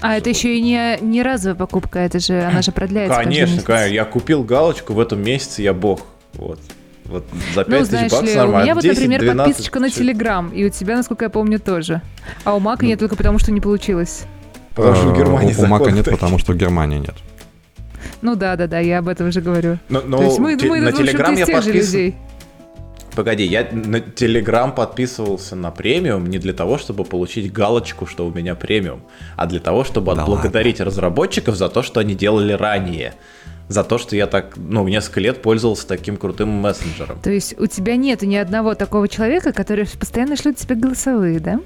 А это еще и не, не разовая покупка, это же, она же продляется Конечно, конечно, я купил галочку, в этом месяце я бог. Вот. Вот за 5 ну, тысяч баксов ли, нормально. У меня вот, например, 12, подписочка на Телеграм, и у тебя, насколько я помню, тоже. А у Мака ну. нет только потому, что не получилось. Потому что в Германии У Мака нет, потому что в Германии нет. Ну да, да, да, я об этом уже говорю. Но, но То есть мы, те, мы на Телеграм я подписан... Погоди, я на Телеграм подписывался на премиум не для того, чтобы получить галочку, что у меня премиум, а для того, чтобы да отблагодарить ладно. разработчиков за то, что они делали ранее. За то, что я так, ну, несколько лет пользовался таким крутым мессенджером. То есть у тебя нет ни одного такого человека, который постоянно шлет тебе голосовые, да?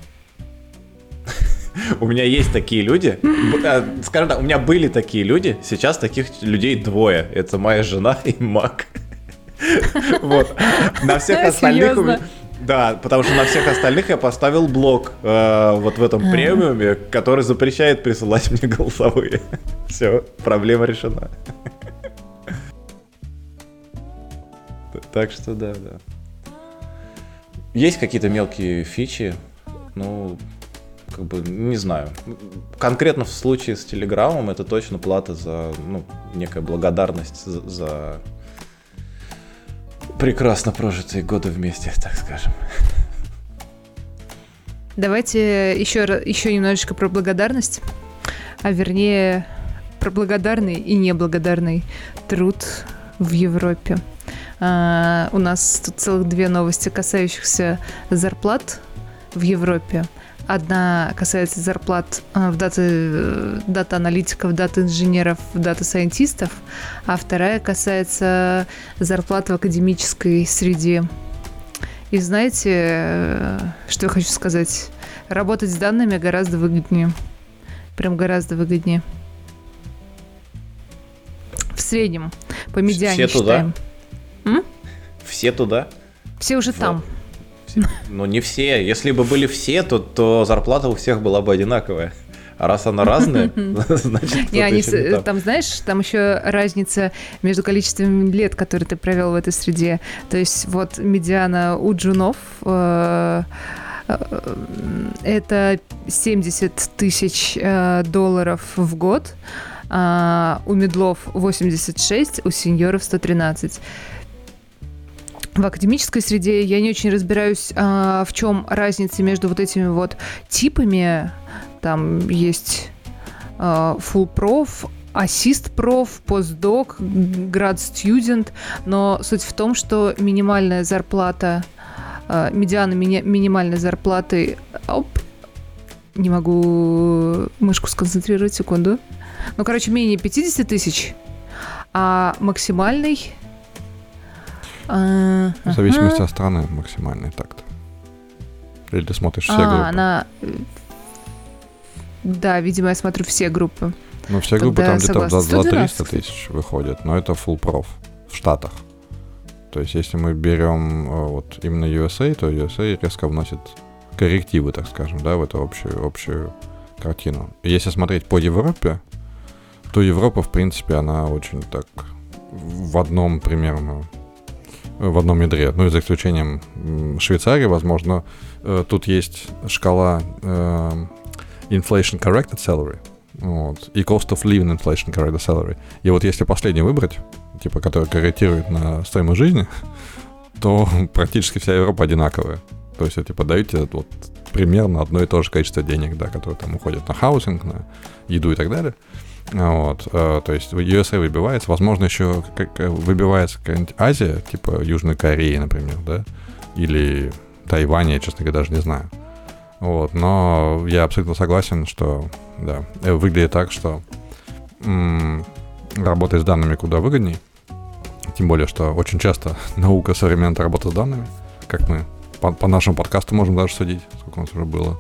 У меня есть такие люди. Э, скажем так, у меня были такие люди. Сейчас таких людей двое. Это моя жена и Мак. Вот. На всех остальных... Да, потому что на всех остальных я поставил блок э, вот в этом премиуме, который запрещает присылать мне голосовые. Все, проблема решена. Так что да, да. Есть какие-то мелкие фичи, ну, как бы, не знаю. Конкретно в случае с Телеграмом это точно плата за, ну, некая благодарность за, за прекрасно прожитые годы вместе, так скажем. Давайте еще, еще немножечко про благодарность, а вернее про благодарный и неблагодарный труд в Европе. А, у нас тут целых две новости, касающихся зарплат в Европе. Одна касается зарплат а, в даты, дата-аналитиков, дата-инженеров, дата-сайентистов, а вторая касается зарплат в академической среде. И знаете, э, что я хочу сказать? Работать с данными гораздо выгоднее. Прям гораздо выгоднее. В среднем. По медиане Все туда? М? Все туда? Все уже вот. там. Ну, не все. Если бы были все, то, то зарплата у всех была бы одинаковая. А раз она разная, значит, не, они, там. там, знаешь, там еще разница между количеством лет, которые ты провел в этой среде. То есть вот медиана у джунов э, э, это 70 тысяч э, долларов в год, а у медлов 86, у сеньоров 113 в академической среде я не очень разбираюсь, а, в чем разница между вот этими вот типами. Там есть а, full prof, ассист проф, постдок, град студент, но суть в том, что минимальная зарплата, а, медиана ми- минимальной зарплаты, оп, не могу мышку сконцентрировать, секунду. Ну, короче, менее 50 тысяч, а максимальный а, В зависимости от страны максимальный такт. Или ты смотришь все а, группы? Она... Да, видимо, я смотрю все группы. Ну, все группы там где-то за, за 300 тысяч выходят, но это full prof в Штатах. То есть, если мы берем э, вот именно USA, то USA резко вносит коррективы, так скажем, да, в эту общую, общую картину. Если смотреть по Европе, то Европа, в принципе, она очень так в одном примерно в одном ядре, ну и за исключением Швейцарии, возможно, э, тут есть шкала э, inflation corrected salary, вот, и cost of living inflation corrected salary. И вот если последний выбрать, типа, который корректирует на стоимость жизни, то практически вся Европа одинаковая. То есть, типа, даете вот примерно одно и то же количество денег, да, которые там уходят на housing, на еду и так далее. Вот, э, то есть USA выбивается, возможно, еще как, выбивается какая-нибудь Азия, типа Южной Кореи, например, да, или Тайвань, я, честно говоря, даже не знаю. Вот, но я абсолютно согласен, что, да, э, выглядит так, что м- работать с данными куда выгодней, тем более, что очень часто наука современная работа с данными, как мы по, по нашему подкасту можем даже судить, сколько у нас уже было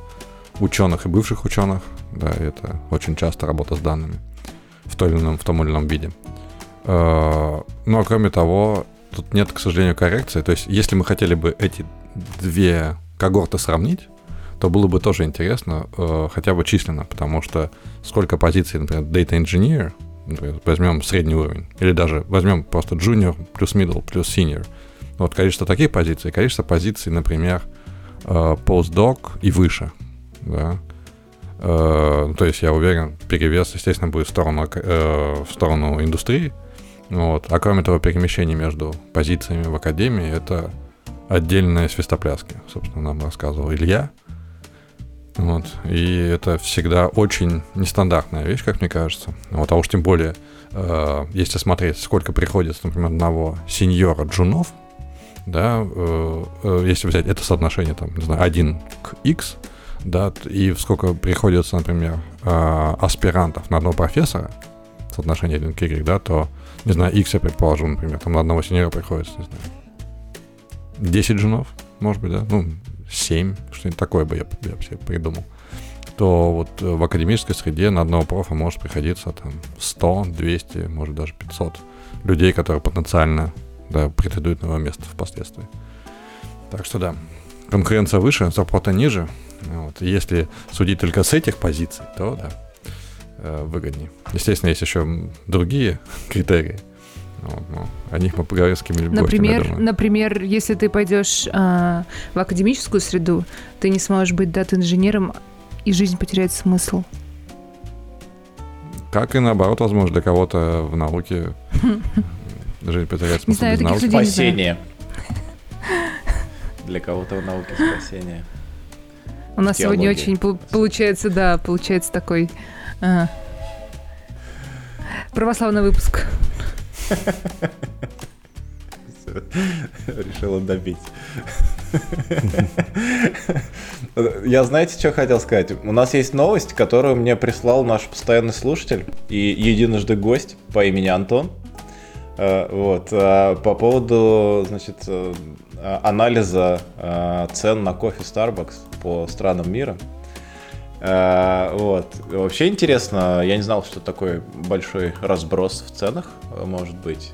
ученых и бывших ученых, да, это очень часто работа с данными в том или ином, в том или ином виде. Э, ну, а кроме того, тут нет, к сожалению, коррекции. То есть, если мы хотели бы эти две когорты сравнить, то было бы тоже интересно, э, хотя бы численно, потому что сколько позиций, например, Data Engineer, например, возьмем средний уровень, или даже возьмем просто Junior плюс Middle плюс Senior, вот количество таких позиций, количество позиций, например, э, Postdoc и выше, да, Э, то есть я уверен, перевес, естественно, будет в сторону, э, в сторону индустрии. Вот. А кроме того, перемещение между позициями в академии — это отдельные свистопляски, собственно, нам рассказывал Илья. Вот. И это всегда очень нестандартная вещь, как мне кажется. Вот, а уж тем более, э, если смотреть, сколько приходится, например, одного сеньора джунов, да, э, э, если взять это соотношение, там, не знаю, 1 к x, да, и сколько приходится, например, э, аспирантов на одного профессора, соотношение 1 к Y, да, то, не знаю, X я предположу, например, там на одного сеньора приходится, не знаю, 10 женов, может быть, да, ну, 7, что-нибудь такое бы я, я бы себе придумал, то вот в академической среде на одного профа может приходиться там 100, 200, может даже 500 людей, которые потенциально да, претендуют на его место впоследствии. Так что да, конкуренция выше, зарплата ниже, вот. Если судить только с этих позиций, то да, э, выгоднее. Естественно, есть еще другие критерии. Вот, ну, о них мы поговорим с какими-нибудь например, Например, если ты пойдешь э, в академическую среду, ты не сможешь быть дата-инженером, и жизнь потеряет смысл. Как и наоборот, возможно, для кого-то в науке жизнь потеряет смысл не знаю, без науки. Спасение. Для кого-то в науке спасения. У нас сегодня очень получается, да, получается такой ага. православный выпуск. Решила добить. Я знаете, что хотел сказать? У нас есть новость, которую мне прислал наш постоянный слушатель и единожды гость по имени Антон. Э, вот. А по поводу, значит, э, анализа э, цен на кофе Starbucks по странам мира. Вот. Вообще интересно, я не знал, что такой большой разброс в ценах может быть.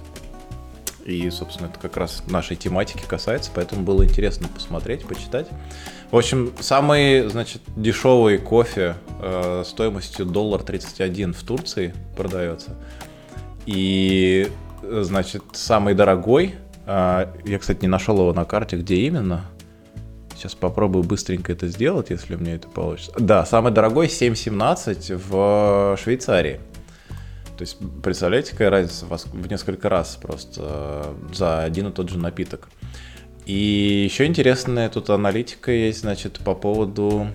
И, собственно, это как раз нашей тематики касается, поэтому было интересно посмотреть, почитать. В общем, самый, значит, дешевый кофе э, стоимостью доллар 31 в Турции продается. И, значит, самый дорогой, э, я, кстати, не нашел его на карте, где именно. Сейчас попробую быстренько это сделать, если у меня это получится. Да, самый дорогой 7,17 в Швейцарии. То есть, представляете, какая разница в несколько раз просто э, за один и тот же напиток. И еще интересная тут аналитика есть, значит, по поводу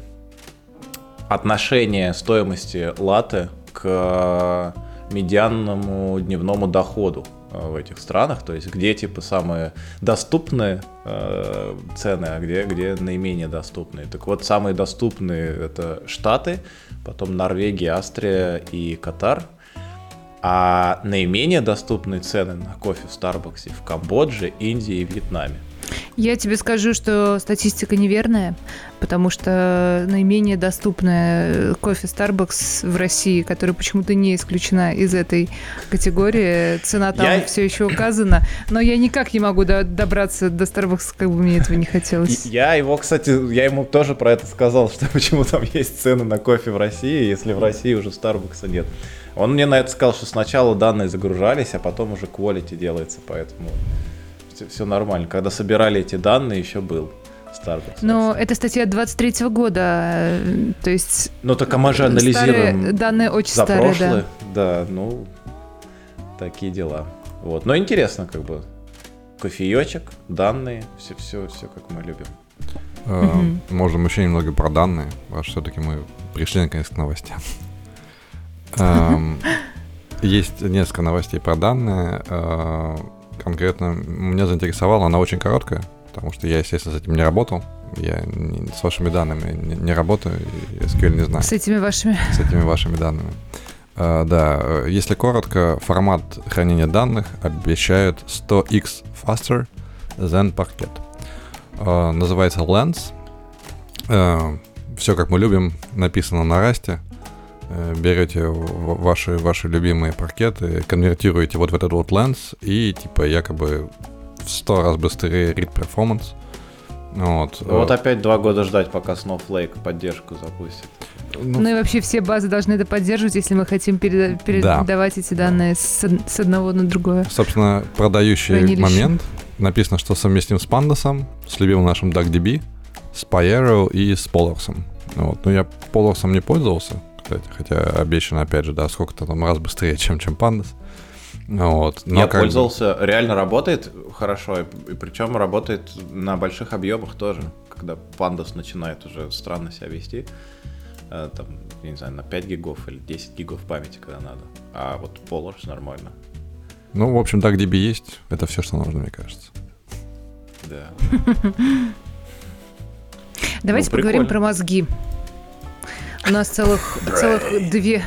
отношения стоимости латы к медианному дневному доходу э, в этих странах, то есть где типа самые доступные э, цены, а где, где наименее доступные. Так вот, самые доступные это Штаты, потом Норвегия, Австрия и Катар – а наименее доступные цены на кофе в Старбаксе в Камбодже, Индии и Вьетнаме. Я тебе скажу, что статистика неверная, потому что наименее доступная кофе Starbucks в России, которая почему-то не исключена из этой категории, цена там я... все еще указана, но я никак не могу до добраться до Starbucks, как бы мне этого не хотелось. Я его, кстати, я ему тоже про это сказал, что почему там есть цены на кофе в России, если в России уже Starbucks нет. Он мне на это сказал, что сначала данные загружались, а потом уже quality делается, поэтому все, все нормально. Когда собирали эти данные, еще был Starbucks. Но это статья 23 -го года, э, то есть... Ну так а мы же анализируем старые, данные очень за старые, прошлое. Да. да, ну, такие дела. Вот, но интересно как бы. Кофеечек, данные, все, все, все как мы любим. Uh, Можем еще немного про данные, потому что все-таки мы пришли наконец к новостям. Есть несколько новостей про данные. Э, конкретно меня заинтересовала, она очень короткая, потому что я, естественно, с этим не работал. Я с вашими данными не, работаю, SQL не знаю. С этими вашими? С этими вашими данными. Uh, да, если коротко, формат хранения данных обещает 100x faster than Parquet. Uh, называется Lens. Uh, все, как мы любим, написано на расте. Э, берете ваши, ваши любимые паркеты, конвертируете вот в этот вот ленс и типа якобы в 100 раз быстрее read performance. Вот. вот опять два года ждать, пока Snowflake поддержку запустит. Ну, ну и вообще все базы должны это поддерживать, если мы хотим переда- передавать да. эти данные с, с одного на другое. Собственно, продающий Хранилище. момент написано, что совместим с Pandas, с любимым нашим DuckDB, с Pyero и с Polar's. Вот. Ну, я Polar's не пользовался, кстати. Хотя обещано, опять же, да, сколько-то там раз быстрее, чем, чем Pandas. Вот. Но Я пользовался, бы... реально работает хорошо, и, и причем работает на больших объемах тоже, когда Pandas начинает уже странно себя вести, э, там, я не знаю, на 5 гигов или 10 гигов памяти, когда надо. А вот Polars нормально. Ну, в общем, так DB есть, это все, что нужно, мне кажется. Да. Давайте ну, поговорим про мозги. У нас целых, целых две...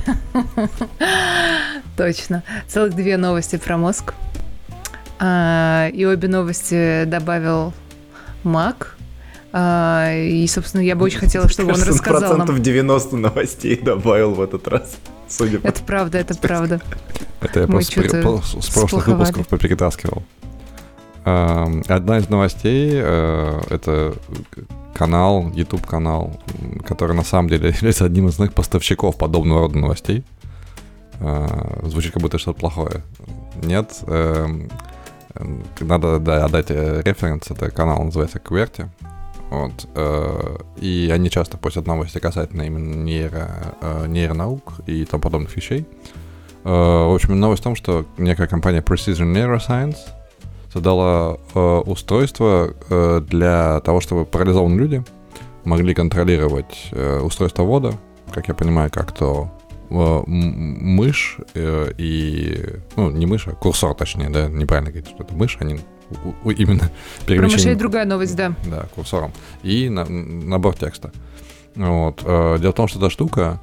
Точно. Целых две новости про мозг. А, и обе новости добавил Мак. А, и, собственно, я бы очень хотела, чтобы он рассказал нам... процентов 90 новостей добавил в этот раз. Судя по... Это правда, это правда. Это я просто с прошлых выпусков поперетаскивал. Одна из новостей э, это канал, YouTube канал, который на самом деле является одним из основных поставщиков подобного рода новостей. Э, звучит как будто что-то плохое. Нет. Эм, надо да, отдать э, референс. Это канал называется Кверти. Вот. И они часто постят новости касательно именно нейро, нейронаук и тому подобных вещей. В общем, новость в том, что некая компания Precision Neuroscience – создала э, устройство э, для того, чтобы парализованные люди могли контролировать э, устройство ввода, как я понимаю, как то э, мышь э, и... Ну, не мышь, а курсор, точнее, да, неправильно говорить, что это мышь, они у, у, именно перемещение... Про мышей другая новость, да. Да, курсором. И на, набор текста. Вот. Э, дело в том, что эта штука,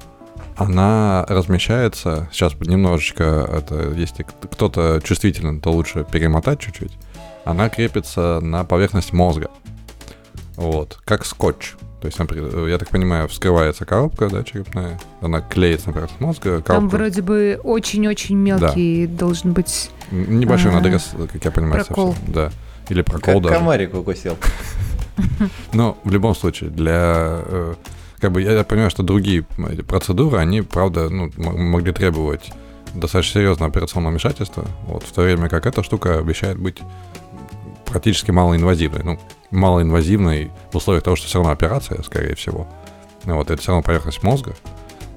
она размещается, сейчас немножечко, это, если кто-то чувствителен, то лучше перемотать чуть-чуть, она крепится на поверхность мозга. Вот, как скотч. То есть, я так понимаю, вскрывается коробка, да, черепная, она клеится на поверхность мозга. Коробка... Там вроде бы очень-очень мелкий да. должен быть... Небольшой а, надрез, как я понимаю, прокол. совсем. Да. Или прокол как даже. комарик укусил. Но в любом случае, для э, как бы я понимаю, что другие процедуры, они, правда, ну, могли требовать достаточно серьезного операционного вмешательства, вот, в то время как эта штука обещает быть практически малоинвазивной. Ну, малоинвазивной в условиях того, что все равно операция, скорее всего. Вот, это все равно поверхность мозга.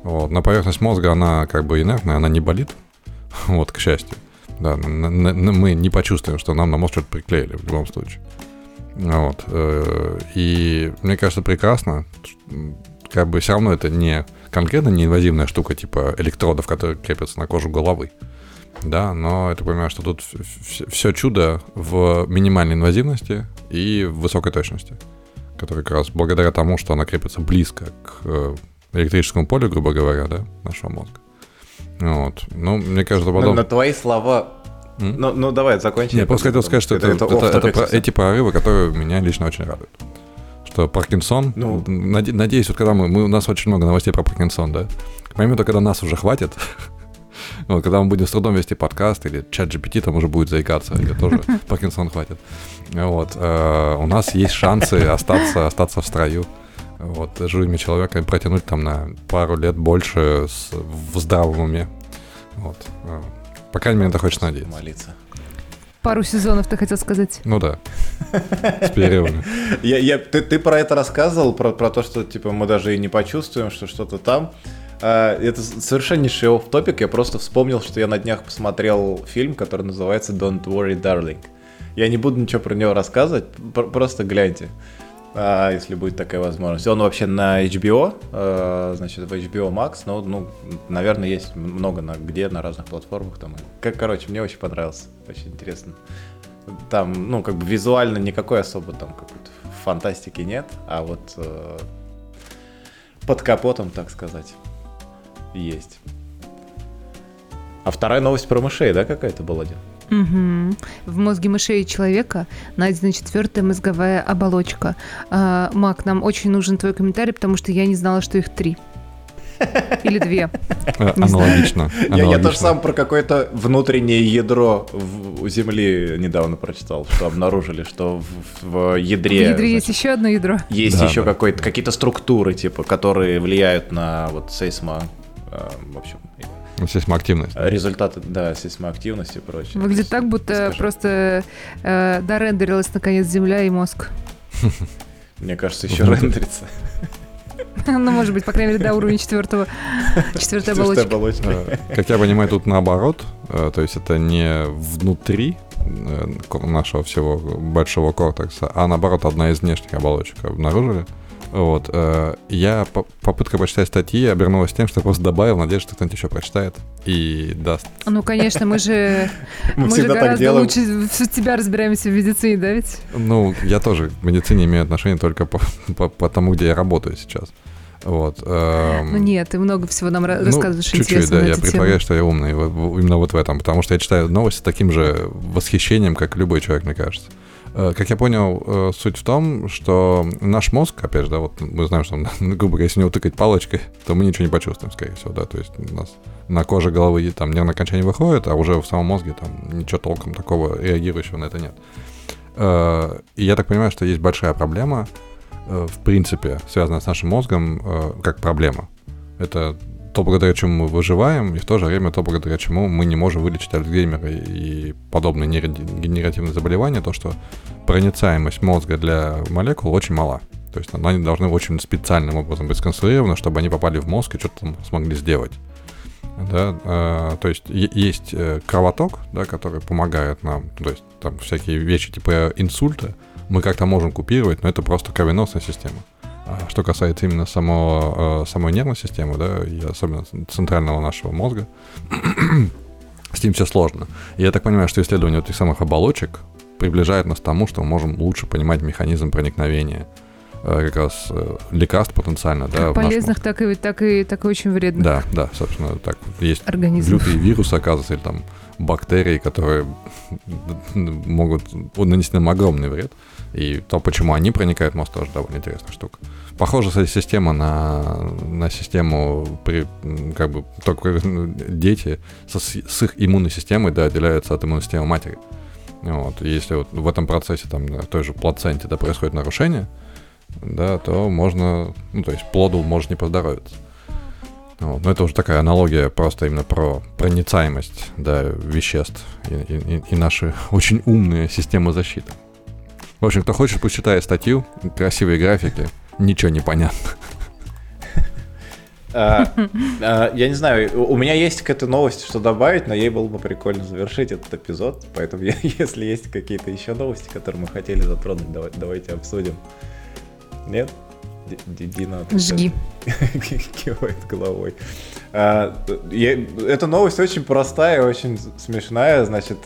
Вот, на поверхность мозга она как бы инертная, она не болит, вот, к счастью. Да, мы не почувствуем, что нам на мозг что-то приклеили в любом случае. Вот. Э, и мне кажется, прекрасно, как бы все равно это не конкретно неинвазивная штука типа электродов, которые крепятся на кожу головы. Да, но я так понимаю, что тут все чудо в минимальной инвазивности и в высокой точности, которая как раз благодаря тому, что она крепится близко к э, электрическому полю, грубо говоря, да, нашего мозга. Вот. Ну, мне кажется, потом... На, на твои слова ну, ну, давай, закончим. Я просто хотел сказать, что это, это, это, это, это эти прорывы, которые меня лично очень радуют что Паркинсон, ну, надеюсь, вот когда мы, мы, у нас очень много новостей про Паркинсон, да, к моменту, когда нас уже хватит, вот, когда мы будем с трудом вести подкаст, или чат GPT там уже будет заикаться, или тоже Паркинсон хватит, вот, э, у нас есть шансы остаться, остаться в строю, вот, живыми человеками протянуть там на пару лет больше с, в здравом уме, вот, э, по крайней мере, это хочется надеяться. Молиться. Пару сезонов, ты хотел сказать? Ну да. С перерывами. Я, я, ты, ты про это рассказывал, про, про то, что типа мы даже и не почувствуем, что что-то там. А, это совершеннейший офф топик Я просто вспомнил, что я на днях посмотрел фильм, который называется Don't Worry, Darling. Я не буду ничего про него рассказывать, просто гляньте а, если будет такая возможность. Он вообще на HBO, а, значит, в HBO Max, но, ну, наверное, есть много на где, на разных платформах. Там. Как, короче, мне очень понравился, очень интересно. Там, ну, как бы визуально никакой особо там какой-то фантастики нет, а вот э, под капотом, так сказать, есть. А вторая новость про мышей, да, какая-то была, Дин? Угу. В мозге мышей человека найдена четвертая мозговая оболочка. А, Мак, нам очень нужен твой комментарий, потому что я не знала, что их три. Или две. Э, аналогично. Я, я тоже сам про какое-то внутреннее ядро в, у Земли недавно прочитал, что обнаружили, что в, в ядре... В ядре значит, есть еще одно ядро. Есть да, еще да. какие-то структуры, типа, которые влияют на вот сейсмо... Э, в общем, Сейсмоактивность. Результаты, да, сейсмоактивности и прочее. Выглядит так, будто Скажи. просто э, дорендерилась наконец Земля и мозг. Мне кажется, еще рендерится. Ну, может быть, по крайней мере, до уровня четвертого, четвертой оболочки. Э, как я понимаю, тут наоборот, э, то есть это не внутри э, нашего всего большого кортекса, а наоборот одна из внешних оболочек обнаружили. Вот. Э, я попытка прочитать статьи обернулась тем, что я просто добавил надежду, что кто-нибудь еще прочитает и даст. Ну, конечно, мы же, мы, же гораздо лучше тебя разбираемся в медицине, да ведь? Ну, я тоже к медицине имею отношение только по, тому, где я работаю сейчас. Вот. Эм... Ну нет, ты много всего нам ну, рассказываешь чуть-чуть, да, я притворяюсь, что я умный именно вот в этом, потому что я читаю новости с таким же восхищением, как любой человек, мне кажется. Э, как я понял, э, суть в том, что наш мозг, опять же, да, вот мы знаем, что, грубо говоря, если него тыкать палочкой, то мы ничего не почувствуем, скорее всего, да, то есть у нас на коже головы там нервное окончание выходит, а уже в самом мозге там ничего толком такого реагирующего на это нет. Э, и я так понимаю, что есть большая проблема, в принципе, связанная с нашим мозгом, как проблема. Это то, благодаря чему мы выживаем, и в то же время то, благодаря чему мы не можем вылечить Альцгеймера и подобные нейрогенеративные заболевания, то, что проницаемость мозга для молекул очень мала. То есть они должны очень специальным образом быть сконструированы, чтобы они попали в мозг и что-то там смогли сделать. Да, э, то есть есть э, кровоток, да, который помогает нам, то есть там всякие вещи типа инсульта мы как-то можем купировать, но это просто кровеносная система. А что касается именно самого, э, самой нервной системы, да, и особенно центрального нашего мозга, с ним все сложно. И я так понимаю, что исследование этих самых оболочек приближает нас к тому, что мы можем лучше понимать механизм проникновения э, как раз э, лекарств потенциально, как да. Полезных, так и, так, и, так и очень вредных. Да, да, собственно, так. Есть Организмов. лютые вирусы, оказывается, или там бактерии, которые могут нанести нам огромный вред. И то, почему они проникают в мозг, тоже довольно интересная штука. Похожа система на, на систему, при, как бы, только дети со, с их иммунной системой, да, отделяются от иммунной системы матери. Вот. если вот в этом процессе, там, на той же плаценте, да, происходит нарушение, да, то можно, ну, то есть плоду может не поздоровиться. Вот. Но это уже такая аналогия просто именно про проницаемость да, веществ и, и, и наши очень умные системы защиты. В общем, кто хочет, пусть читает статью, красивые графики, ничего не понятно. А, а, я не знаю, у меня есть к этой новости что добавить, но ей было бы прикольно завершить этот эпизод. Поэтому, если есть какие-то еще новости, которые мы хотели затронуть, давайте обсудим. Нет? Дина Жги. кивает головой. А, эта новость очень простая, очень смешная. Значит,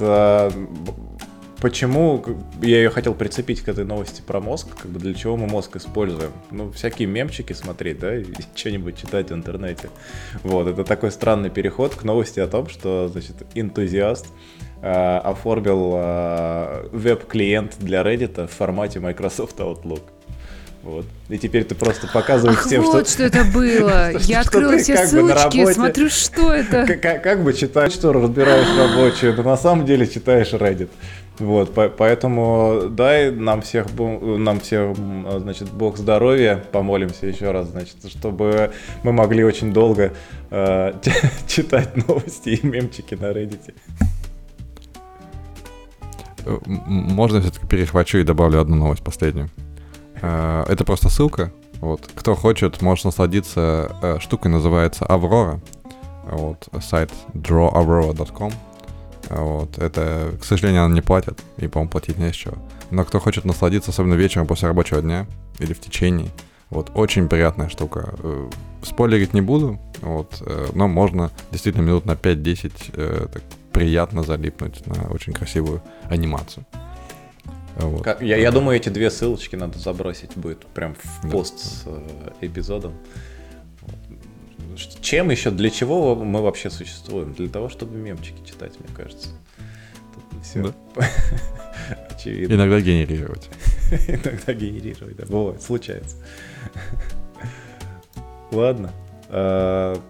почему я ее хотел прицепить к этой новости про мозг, как бы для чего мы мозг используем. Ну, всякие мемчики смотреть, да, и что-нибудь читать в интернете. Вот, это такой странный переход к новости о том, что, значит, энтузиаст э, оформил э, веб-клиент для Reddit в формате Microsoft Outlook. Вот. И теперь ты просто показываешь Ах, всем, вот что... что это было. Я открыла все ссылочки, смотрю, что это. Как бы читаешь, что разбираешь рабочую, но на самом деле читаешь Reddit. Вот, по поэтому дай нам всех, нам всех, значит, Бог здоровья, помолимся еще раз, значит, чтобы мы могли очень долго э, читать новости и мемчики на Reddit. Э, можно все-таки перехвачу и добавлю одну новость последнюю. Э, это просто ссылка. Вот. Кто хочет, может насладиться э, штукой, называется Аврора. Вот, сайт drawaurora.com. Вот. Это, к сожалению, она не платит, и, по-моему, платить не с чего. Но кто хочет насладиться, особенно вечером после рабочего дня или в течение, вот, очень приятная штука. Э, спойлерить не буду, вот, э, но можно действительно минут на 5-10 э, так приятно залипнуть на очень красивую анимацию. Вот. Я, я думаю, эти две ссылочки надо забросить будет прям в да. пост с эпизодом. Чем еще, для чего мы вообще существуем? Для того, чтобы мемчики читать, мне кажется. Тут все да. очевидно. Иногда генерировать. Иногда генерировать, да, бывает, случается. Ладно. А,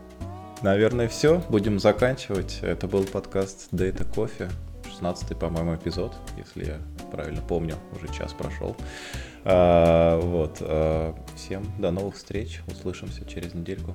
наверное, все. Будем заканчивать. Это был подкаст Data Coffee. 16 по-моему, эпизод, если я правильно помню, уже час прошел. А, вот. А, всем до новых встреч. Услышимся через недельку.